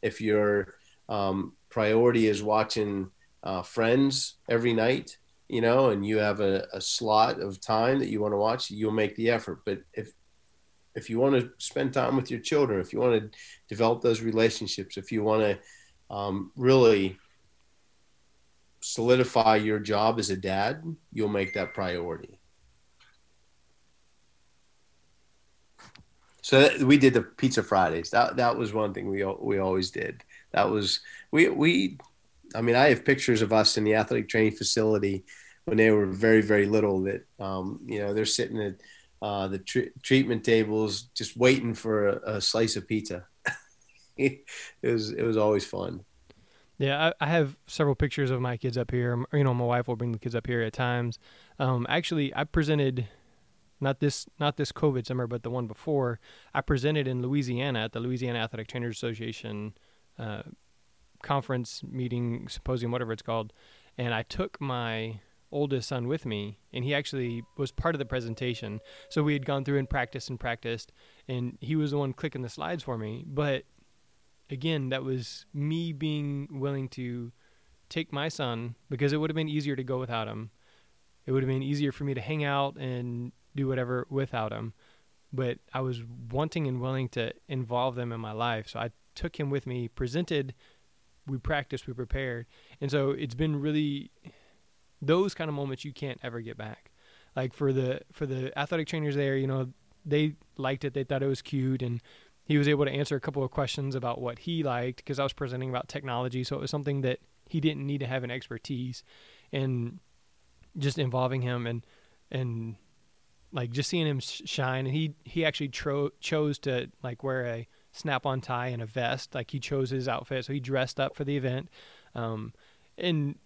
S2: If your um, priority is watching uh, Friends every night, you know, and you have a, a slot of time that you want to watch, you'll make the effort. But if if you want to spend time with your children, if you want to develop those relationships, if you want to um, really solidify your job as a dad, you'll make that priority. So we did the pizza Fridays. That that was one thing we we always did. That was we we. I mean, I have pictures of us in the athletic training facility when they were very very little. That um, you know they're sitting at uh, the tr- treatment tables just waiting for a, a slice of pizza. it was it was always fun.
S1: Yeah, I, I, have several pictures of my kids up here. You know, my wife will bring the kids up here at times. Um, actually, I presented not this not this COVID summer, but the one before, I presented in Louisiana at the Louisiana Athletic Trainers Association uh, conference meeting symposium, whatever it's called, and I took my oldest son with me, and he actually was part of the presentation. So we had gone through and practiced and practiced, and he was the one clicking the slides for me. But again, that was me being willing to take my son because it would have been easier to go without him. It would have been easier for me to hang out and do whatever without him. But I was wanting and willing to involve them in my life. So I took him with me, presented, we practiced, we prepared. And so it's been really those kind of moments you can't ever get back. Like for the for the athletic trainers there, you know, they liked it, they thought it was cute and he was able to answer a couple of questions about what he liked because I was presenting about technology, so it was something that he didn't need to have an expertise and just involving him and and like just seeing him shine and he he actually tro- chose to like wear a snap-on tie and a vest. Like he chose his outfit so he dressed up for the event. Um, and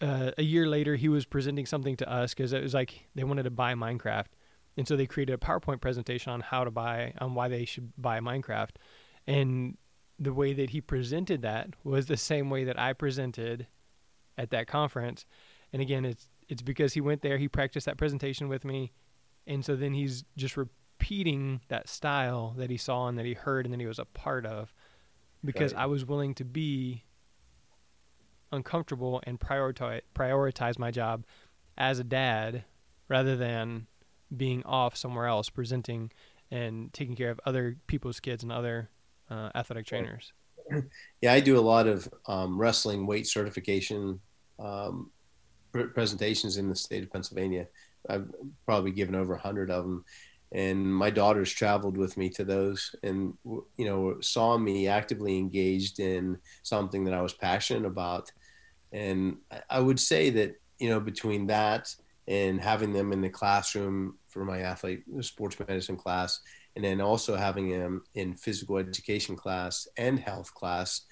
S1: uh, a year later he was presenting something to us because it was like they wanted to buy minecraft. And so they created a powerpoint presentation on how to buy on why they should buy minecraft. And the way that he presented that was the same way that i presented at that conference. And again it's it's because he went there he practiced that presentation with me. And so then he's just repeating that style that he saw and that he heard and that he was a part of because
S2: Right.
S1: I was willing to be uncomfortable and prioritize prioritize my job as a dad rather than being off somewhere else presenting and taking care of other people's kids and other uh, athletic trainers.
S2: Yeah, I do a lot of um, wrestling weight certification um, pr- presentations in the state of Pennsylvania. I've probably given over a hundred of them, and my daughters traveled with me to those, and you know saw me actively engaged in something that I was passionate about, and I- would say that you know between that and having them in the classroom for my athlete sports medicine class and then also having them in physical education class and health class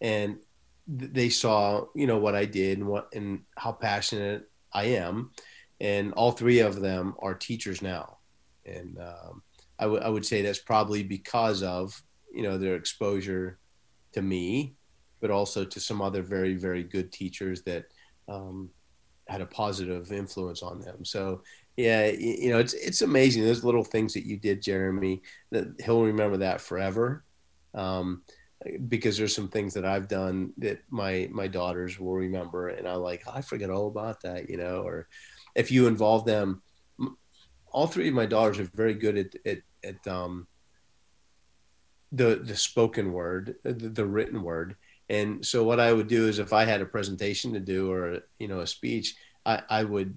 S2: and they saw you know what i did and what and how passionate i am. And all three of them are teachers now and um, I would- say that's probably because of you know their exposure to me but also to some other very very good teachers that um, had a positive influence on them so yeah you know it's it's amazing those little things that you did jeremy that he'll remember that forever um, because there's some things that I've done that my my daughters will remember, and I'm like, I forget all about that, you know. Or if you involve them, all three of my daughters are very good at at, at um, the the spoken word, the, the written word. And so what I would do is if I had a presentation to do or you know a speech, I, I would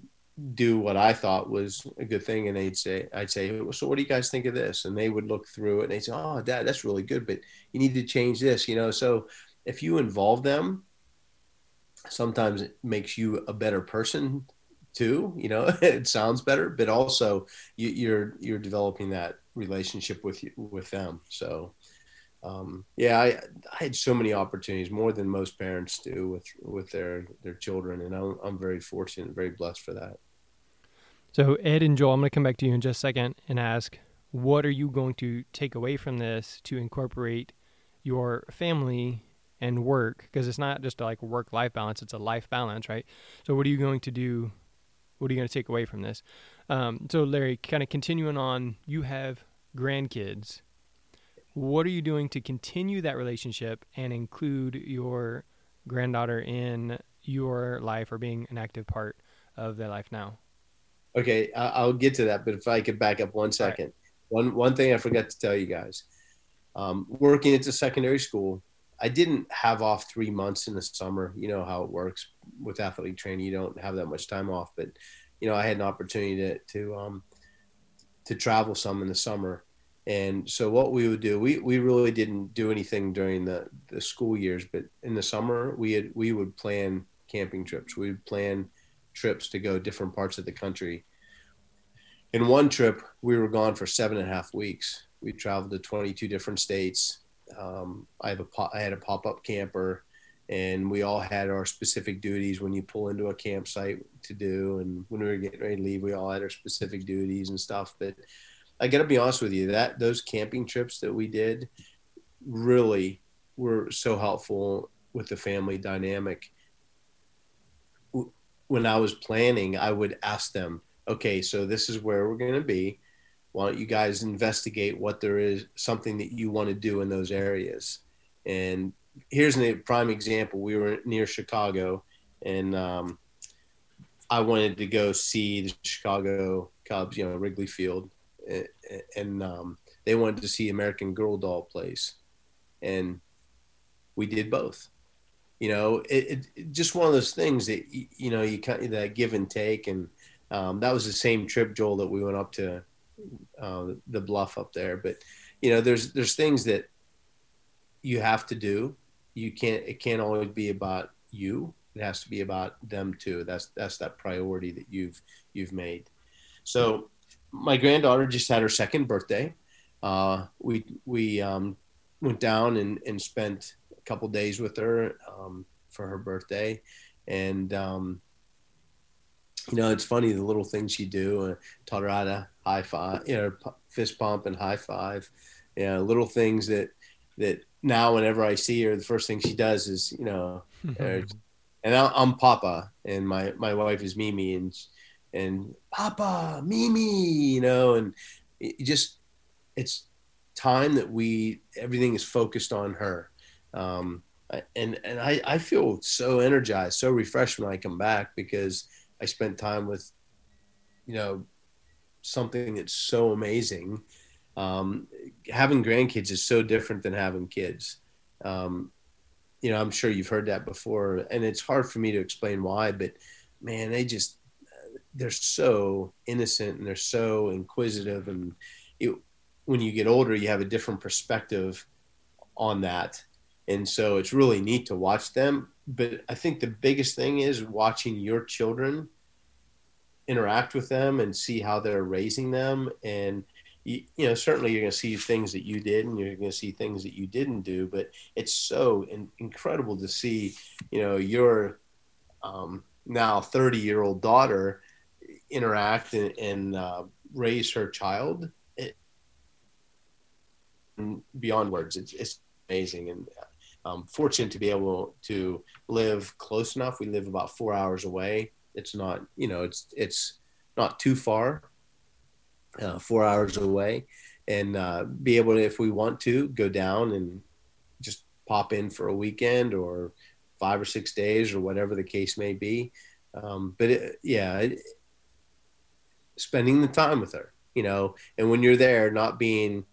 S2: do what I thought was a good thing, and they'd say, I'd say, so what do you guys think of this? And they would look through it and they'd say, oh, Dad, that's really good, but you need to change this, you know. So if you involve them, sometimes it makes you a better person too. You know, it sounds better, but also you, you're you're developing that relationship with you with them. So. Um, yeah, I, I had so many opportunities, more than most parents do with with their their children, and I'm, I'm very fortunate, very blessed for that.
S1: So, Ed and Joel, I'm going to come back to you in just a second and ask, what are you going to take away from this to incorporate your family and work? Because it's not just like work life balance, it's a life balance, right? So, what are you going to do? What are you going to take away from this? Um, so, Larry, kind of continuing on, you have grandkids. What are you doing to continue that relationship and include your granddaughter in your life or being an active part of their life now?
S2: Okay, I'll get to that, but if I could back up one second, one one thing I forgot to tell you guys, um, working at the secondary school, I didn't have off three months in the summer. You know how it works with athletic training; you don't have that much time off. But you know, I had an opportunity to to um, to travel some in the summer, and so what we would do, we we really didn't do anything during the the school years, but in the summer we had we would plan camping trips. We would plan trips to go different parts of the country. In one trip, we were gone for seven and a half weeks. We traveled to 22 different states. Um, I have a I had a pop up camper, and we all had our specific duties when you pull into a campsite to do. And when we were getting ready to leave, we all had our specific duties and stuff. But I got to be honest with you, that those camping trips that we did really were so helpful with the family dynamic when I was planning, I would ask them, okay, so this is where we're going to be. Why don't you guys investigate what there is, something that you want to do in those areas? And here's a prime example. We were near Chicago, and um, I wanted to go see the Chicago Cubs, you know, Wrigley Field, and, and um, they wanted to see American Girl doll place, and we did both you know it, it, just one of those things that you know you kind of that give and take and um, that was the same trip joel that we went up to uh, the bluff up there. But you know there's there's things that you have to do. You can't it can't always be about you. It has to be about them too. That's that's that priority that you've you've made. So my granddaughter just had her second birthday. Uh, we we um, went down and, and spent a couple days with her um, for her birthday, and um, you know it's funny the little things you do. Uh, taught her how to high five, you know, fist pump and high five. You know, little things that that now whenever I see her, the first thing she does is you know, uh, and I'm Papa, and my my wife is Mimi, and and Papa, Mimi, you know, and it just it's time that we everything is focused on her. Um, and and I, I feel so energized, so refreshed when I come back because I spent time with, you know, something that's so amazing. Um, having grandkids is so different than having kids. Um, you know, I'm sure you've heard that before, and it's hard for me to explain why, but man, they just they're so innocent and they're so inquisitive, and it, when you get older, you have a different perspective on that, and so it's really neat to watch them. But I think the biggest thing is watching your children interact with them and see how they're raising them. And you, you know certainly you're going to see things that you did and you're going to see things that you didn't do but it's so in, incredible to see you know your um, now 30 year old daughter interact and, and uh, raise her child. It, beyond words. It's, it's amazing. And um, fortunate to be able to live close enough. We live about four hours away. It's not you know it's it's not too far uh, four hours away. And uh, be able to if we want to go down and just pop in for a weekend or five or six days or whatever the case may be. Um, but it, yeah it, spending the time with her you know and when you're there not being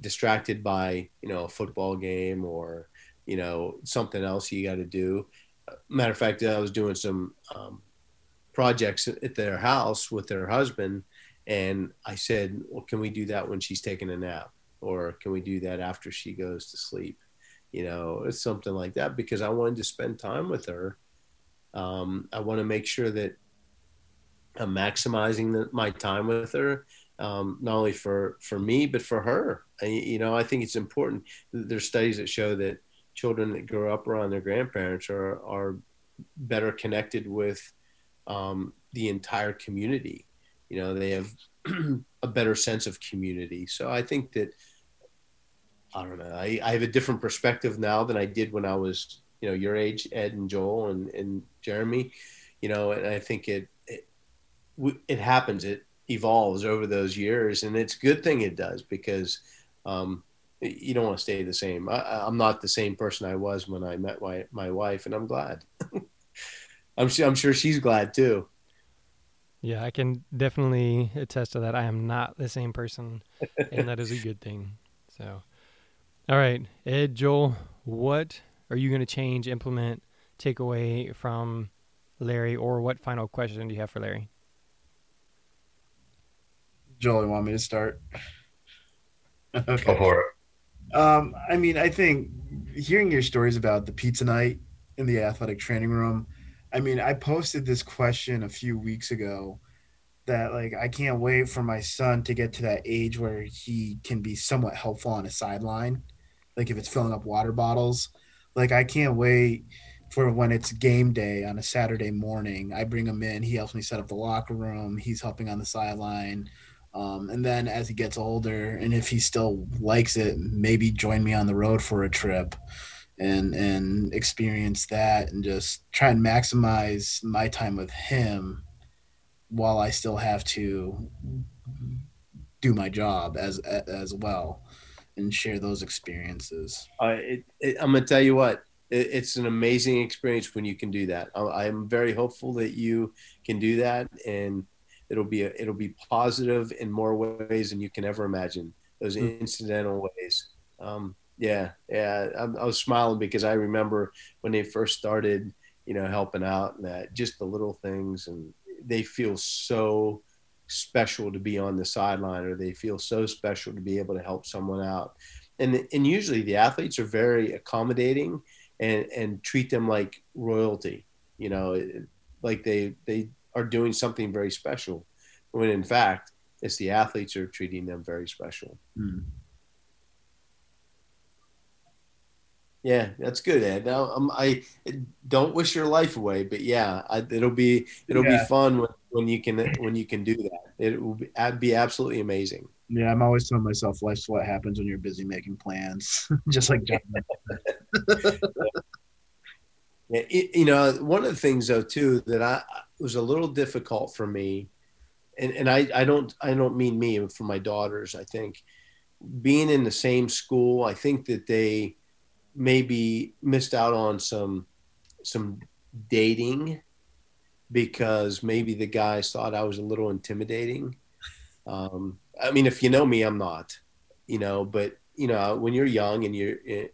S2: distracted by you know a football game or you know something else you got to do matter of fact i was doing some um, projects at their house with their husband. And I said, well, can we do that when she's taking a nap? Or can we do that after she goes to sleep? You know, it's something like that because I wanted to spend time with her. Um, I want to make sure that I'm maximizing the, my time with her, um, not only for, for me, but for her. I, you know, I think it's important. There's studies that show that children that grow up around their grandparents are, are better connected with um, the entire community. You know, they have a better sense of community. So I think that I don't know. I, I have a different perspective now than I did when I was, you know, your age, Ed and Joel and, and Jeremy. You know, and I think it, it it happens. It evolves over those years, and it's a good thing it does because um, you don't want to stay the same. I, am not the same person I was when I met my my wife, and I'm glad. I'm sure I'm sure she's glad too.
S1: Yeah, I can definitely attest to that. I am not the same person, and that is a good thing. So, all right, Ed, Joel, what are you going to change, implement, take away from Larry, or what final question do you have for Larry?
S4: Joel, you want me to start?
S3: okay. Go for it.
S4: Um, I mean, I think hearing your stories about the pizza night in the athletic training room I mean, I posted this question a few weeks ago that like I can't wait for my son to get to that age where he can be somewhat helpful on a sideline. Like if it's filling up water bottles. Like I can't wait for when it's game day on a Saturday morning. I bring him in, he helps me set up the locker room, he's helping on the sideline. Um, and then as he gets older, and if he still likes it, maybe join me on the road for a trip and and experience that and just try and maximize my time with him while I still have to do my job as as well and share those experiences.
S2: Uh, it, it, I'm gonna tell you what, it, it's an amazing experience when you can do that. I, I'm very hopeful that you can do that, and it'll be a, it'll be positive in more ways than you can ever imagine. Those mm-hmm. incidental ways. Um, yeah, yeah. I, I, was smiling because I remember when they first started, you know, helping out and that just the little things, and they feel so special to be on the sideline, or they feel so special to be able to help someone out. And and usually the athletes are very accommodating and and treat them like royalty. You know, like they they are doing something very special, when in fact it's the athletes are treating them very special. Mm. Yeah, that's good, Ed. Now, um, I don't wish your life away, but yeah, I, it'll be it'll yeah. be fun when, when you can when you can do that. It will be, be absolutely amazing.
S4: Yeah, I'm always telling myself life's what happens when you're busy making plans, just like John.
S2: yeah, it, you know, one of the things though too that I was a little difficult for me and and I I don't I don't mean me for my daughters. I think being in the same school, I think that they maybe missed out on some some dating because maybe the guys thought I was a little intimidating. Um, I mean, if you know me, I'm not, you know, but you know, when you're young and you're eh,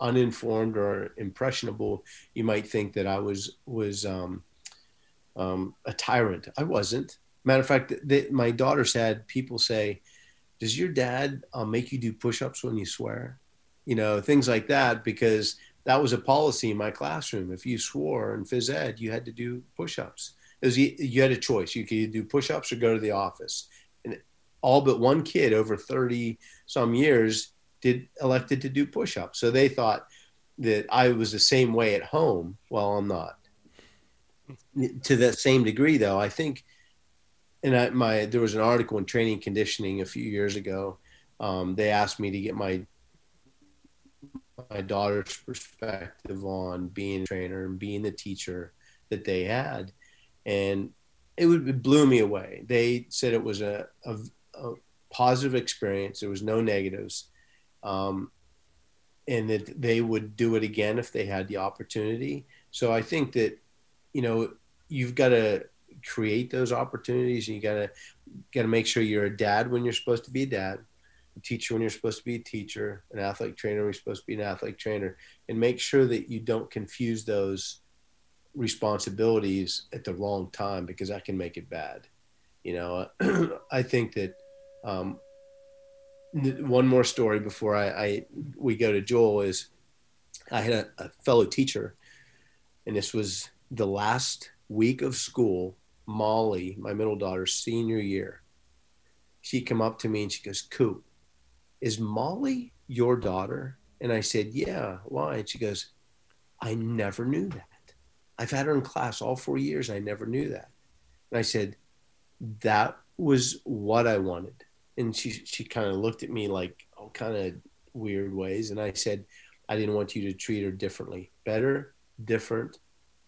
S2: uninformed or impressionable, you might think that I was was um, um, a tyrant. I wasn't. Matter of fact, the, my daughters had people say, "Does your dad uh, make you do push-ups when you swear?" You know, things like that, because that was a policy in my classroom. If you swore in phys ed, you had to do push-ups. It was you had a choice. You could do push-ups or go to the office. And all but one kid over 30 some years did elected to do push-ups. So they thought that I was the same way at home. Well, I'm not. To that same degree, though, I think, and I, my there was an article in Training Conditioning a few years ago. Um, they asked me to get my my daughter's perspective on being a trainer and being the teacher that they had, and it would it blew me away. They said it was a, a, a positive experience. There was no negatives, um, and that they would do it again if they had the opportunity. So I think that you know you've got to create those opportunities. And you got to got to make sure you're a dad when you're supposed to be a dad a teacher when you're supposed to be a teacher, an athletic trainer when you're supposed to be an athletic trainer, and make sure that you don't confuse those responsibilities at the wrong time because that can make it bad. You know, I think that um, one more story before I, I, we go to Joel is I had a, a fellow teacher, and this was the last week of school. Molly, my middle daughter's senior year, she come up to me and she goes, "Coop, is Molly your daughter?" And I said, "Yeah." Why? And she goes, "I never knew that. I've had her in class all four years. I never knew that." And I said, "That was what I wanted." and she she kind of looked at me like all kind of weird ways and i said i didn't want you to treat her differently better different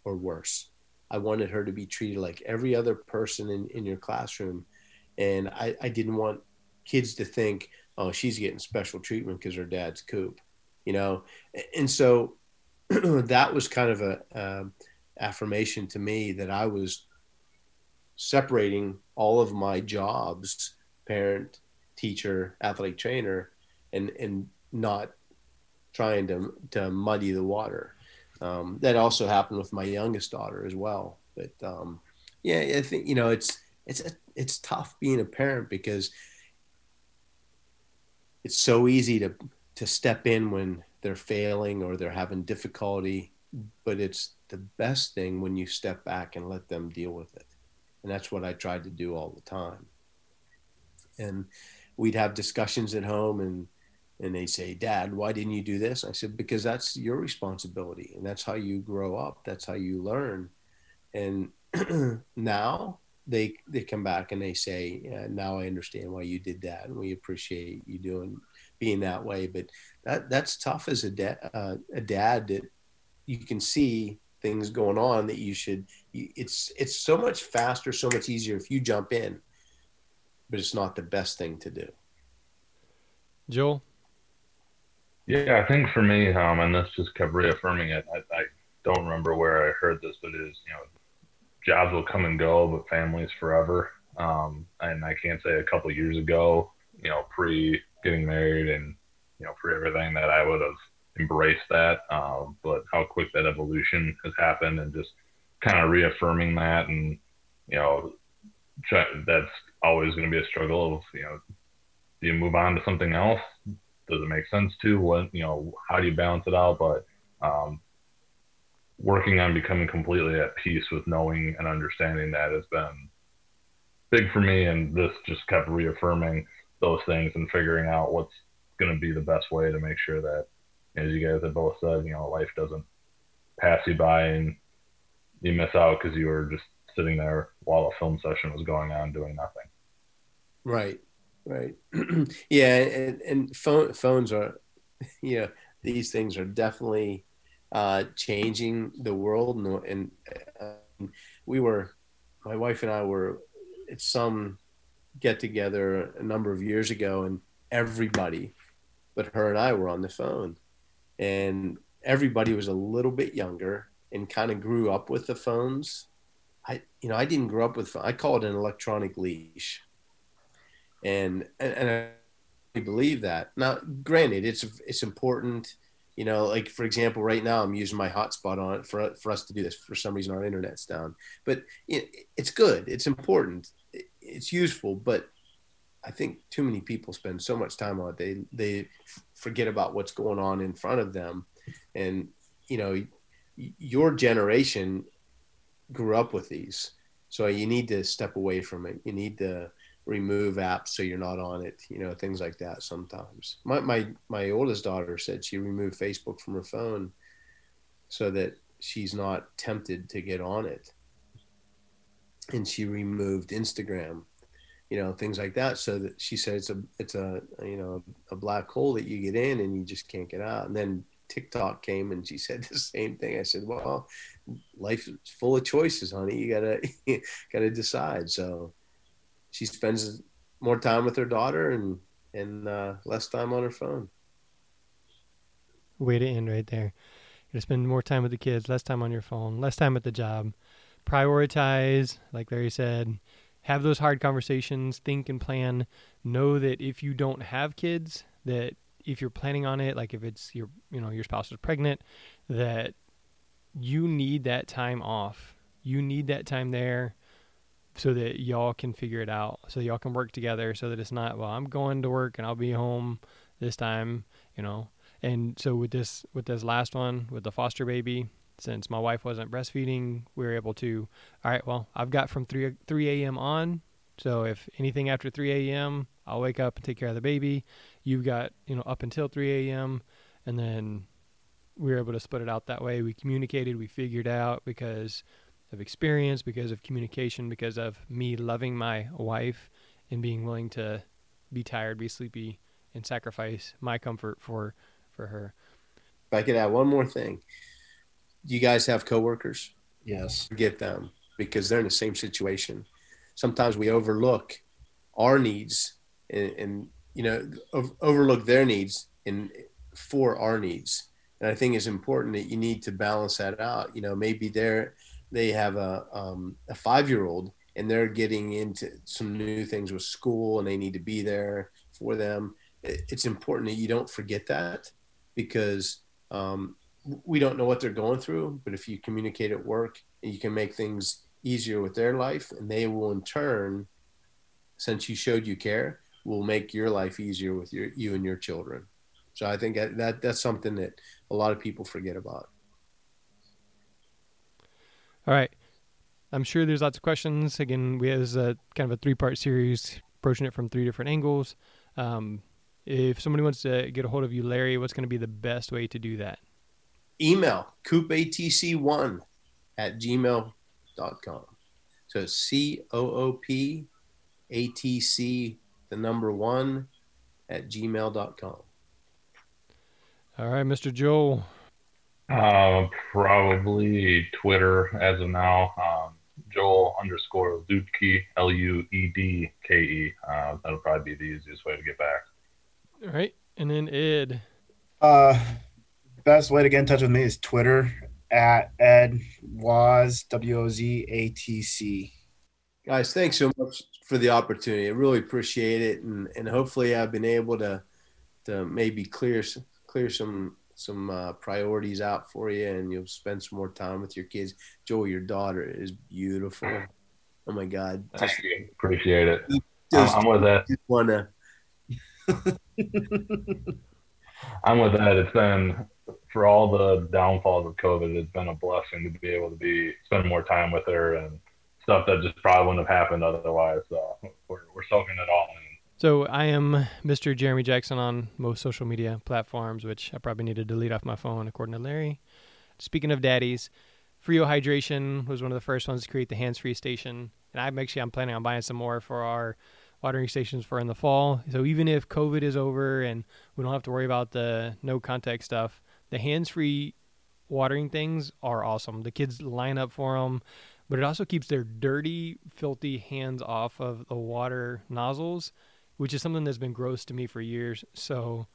S2: or worse. I wanted her to be treated like every other person in, in your classroom. And I, I didn't want kids to think oh she's getting special treatment because her dad's coop you know? And so that was kind of a affirmation to me that i was separating all of my jobs parent, teacher, athletic trainer, and and not trying to to muddy the water. Um, that also happened with my youngest daughter as well. But um, yeah, I think you know it's it's it's tough being a parent because it's so easy to to step in when they're failing or they're having difficulty, but it's the best thing when you step back and let them deal with it. And that's what I tried to do all the time and we'd have discussions at home and and they'd say dad why didn't you do this i said because that's your responsibility and that's how you grow up that's how you learn and now they they come back and they say yeah, now i understand why you did that and we appreciate you doing being that way but that that's tough as a dad uh, a dad that you can see things going on that you should it's it's so much faster so much easier if you jump in but it's not the best thing to do.
S1: Joel?
S3: Yeah, I think for me, um, and this just kept reaffirming it. I, I don't remember where I heard this, but it is, you know, jobs will come and go, but families forever. Um, and I can't say a couple years ago, you know, pre getting married and, you know, pre everything that I would have embraced that. Um, but how quick that evolution has happened and just kind of reaffirming that and, you know, that's always going to be a struggle of you know do you move on to something else does it make sense to? What you know how do you balance it out? But um, working on becoming completely at peace with knowing and understanding that has been big for me and this just kept reaffirming those things and figuring out what's going to be the best way to make sure that as you guys have both said you know life doesn't pass you by and you miss out because you were just sitting there while a film session was going on doing nothing.
S2: Right, right. yeah, and, and phone, phones are, you know, these things are definitely uh, changing the world. And, and uh, we were, my wife and I were at some get together a number of years ago, and everybody, but her and I, were on the phone, and everybody was a little bit younger and kind of grew up with the phones. I, you know, I didn't grow up with. I call it an electronic leash, and and, I believe that. Now, granted, it's it's important. You know, like for example, right now I'm using my hotspot on it for for us to do this. For some reason, our internet's down, but it, it's good. It's important. It's useful, but I think too many people spend so much time on it. They they forget about what's going on in front of them, and you know, your generation grew up with these, so you need to step away from it. You need to remove apps so you're not on it. You know, things like that. Sometimes my my my oldest daughter said she removed Facebook from her phone so that she's not tempted to get on it, and she removed Instagram you know things like that so that she said it's a it's a you know a black hole that you get in and you just can't get out and then tiktok came and she said the same thing i said well life is full of choices honey you gotta you gotta decide so she spends more time with her daughter and and uh, less time on her phone
S1: way to end right there you spend more time with the kids less time on your phone less time at the job prioritize like larry said have those hard conversations, think and plan. Know that if you don't have kids, that if you're planning on it, like if it's your, you know, your spouse is pregnant, that you need that time off. You need that time there so that y'all can figure it out. So y'all can work together so that it's not, well, I'm going to work and I'll be home this time, you know. And so with this with this last one with the foster baby, since my wife wasn't breastfeeding, we were able to, all right, well, I've got from 3, 3 a.m. on. So if anything after 3 a.m., I'll wake up and take care of the baby. You've got, you know, up until 3 a.m. And then we were able to split it out that way. We communicated, we figured out because of experience, because of communication, because of me loving my wife and being willing to be tired, be sleepy, and sacrifice my comfort for for her.
S2: If I could add one more thing, you guys have coworkers?
S4: Yes.
S2: Get them because they're in the same situation. Sometimes we overlook our needs and, and you know overlook their needs and for our needs. And I think it's important that you need to balance that out. You know, maybe they're they have a um, a five year old and they're getting into some new things with school and they need to be there for them. It's important that you don't forget that because um, we don't know what they're going through, but if you communicate at work, you can make things easier with their life, and they will in turn, since you showed you care, will make your life easier with your you and your children. So I think that, that that's something that a lot of people forget about.
S1: All right. I'm sure there's lots of questions. Again, we have a kind of a three part series approaching it from three different angles. Um, if somebody wants to get a hold of you, Larry, what's going to be the best way to do that?
S2: email coopatc1 at gmail.com. So C O O P A T C, the number one at gmail.com.
S1: All right, Mr. Joel.
S3: Uh, probably Twitter as of now. Um, Joel underscore Luedtke, L U E D K E. Uh, that'll probably be the easiest way to get back.
S1: All right. And then Ed.
S4: Uh, best way to get in touch with me is Twitter at Ed Woz W O Z A T C.
S2: Guys, thanks so much for the opportunity. I really appreciate it, and and hopefully I've been able to to maybe clear clear some some uh, priorities out for you, and you'll spend some more time with your kids. Joel, your daughter is beautiful. Oh my God!
S3: Just, Appreciate it. Just, I'm with that.
S2: Wanna.
S3: I'm with that. It's been for all the downfalls of COVID, it's been a blessing to be able to be spend more time with her and stuff that just probably wouldn't have happened otherwise. So we're, we're soaking it all in.
S1: So I am Mr. Jeremy Jackson on most social media platforms, which I probably need to delete off my phone, according to Larry. Speaking of daddies, Frio Hydration was one of the first ones to create the hands-free station, and I'm actually I'm planning on buying some more for our watering stations for in the fall. So even if COVID is over and we don't have to worry about the no contact stuff, the hands-free watering things are awesome. The kids line up for them. but it also keeps their dirty, filthy hands off of the water nozzles, which is something that's been gross to me for years. So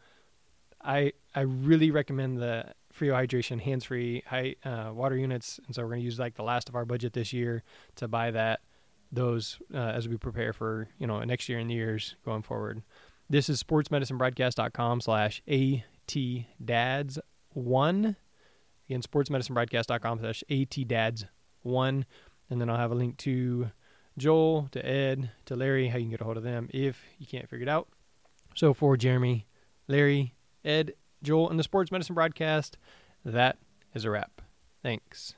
S1: I I really recommend the Frio Hydration hands-free high, uh, water units, and so we're going to use like the last of our budget this year to buy that those uh, as we prepare for you know next year and the years going forward. This is sportsmedicinebroadcast.com slash atdads one. Again, sportsmedicinebroadcast.com slash atdads one, and then I'll have a link to Joel, to Ed, to Larry, how you can get a hold of them if you can't figure it out. So for Jeremy, Larry, Ed, Joel, and the Sports Medicine Broadcast, that is a wrap. Thanks.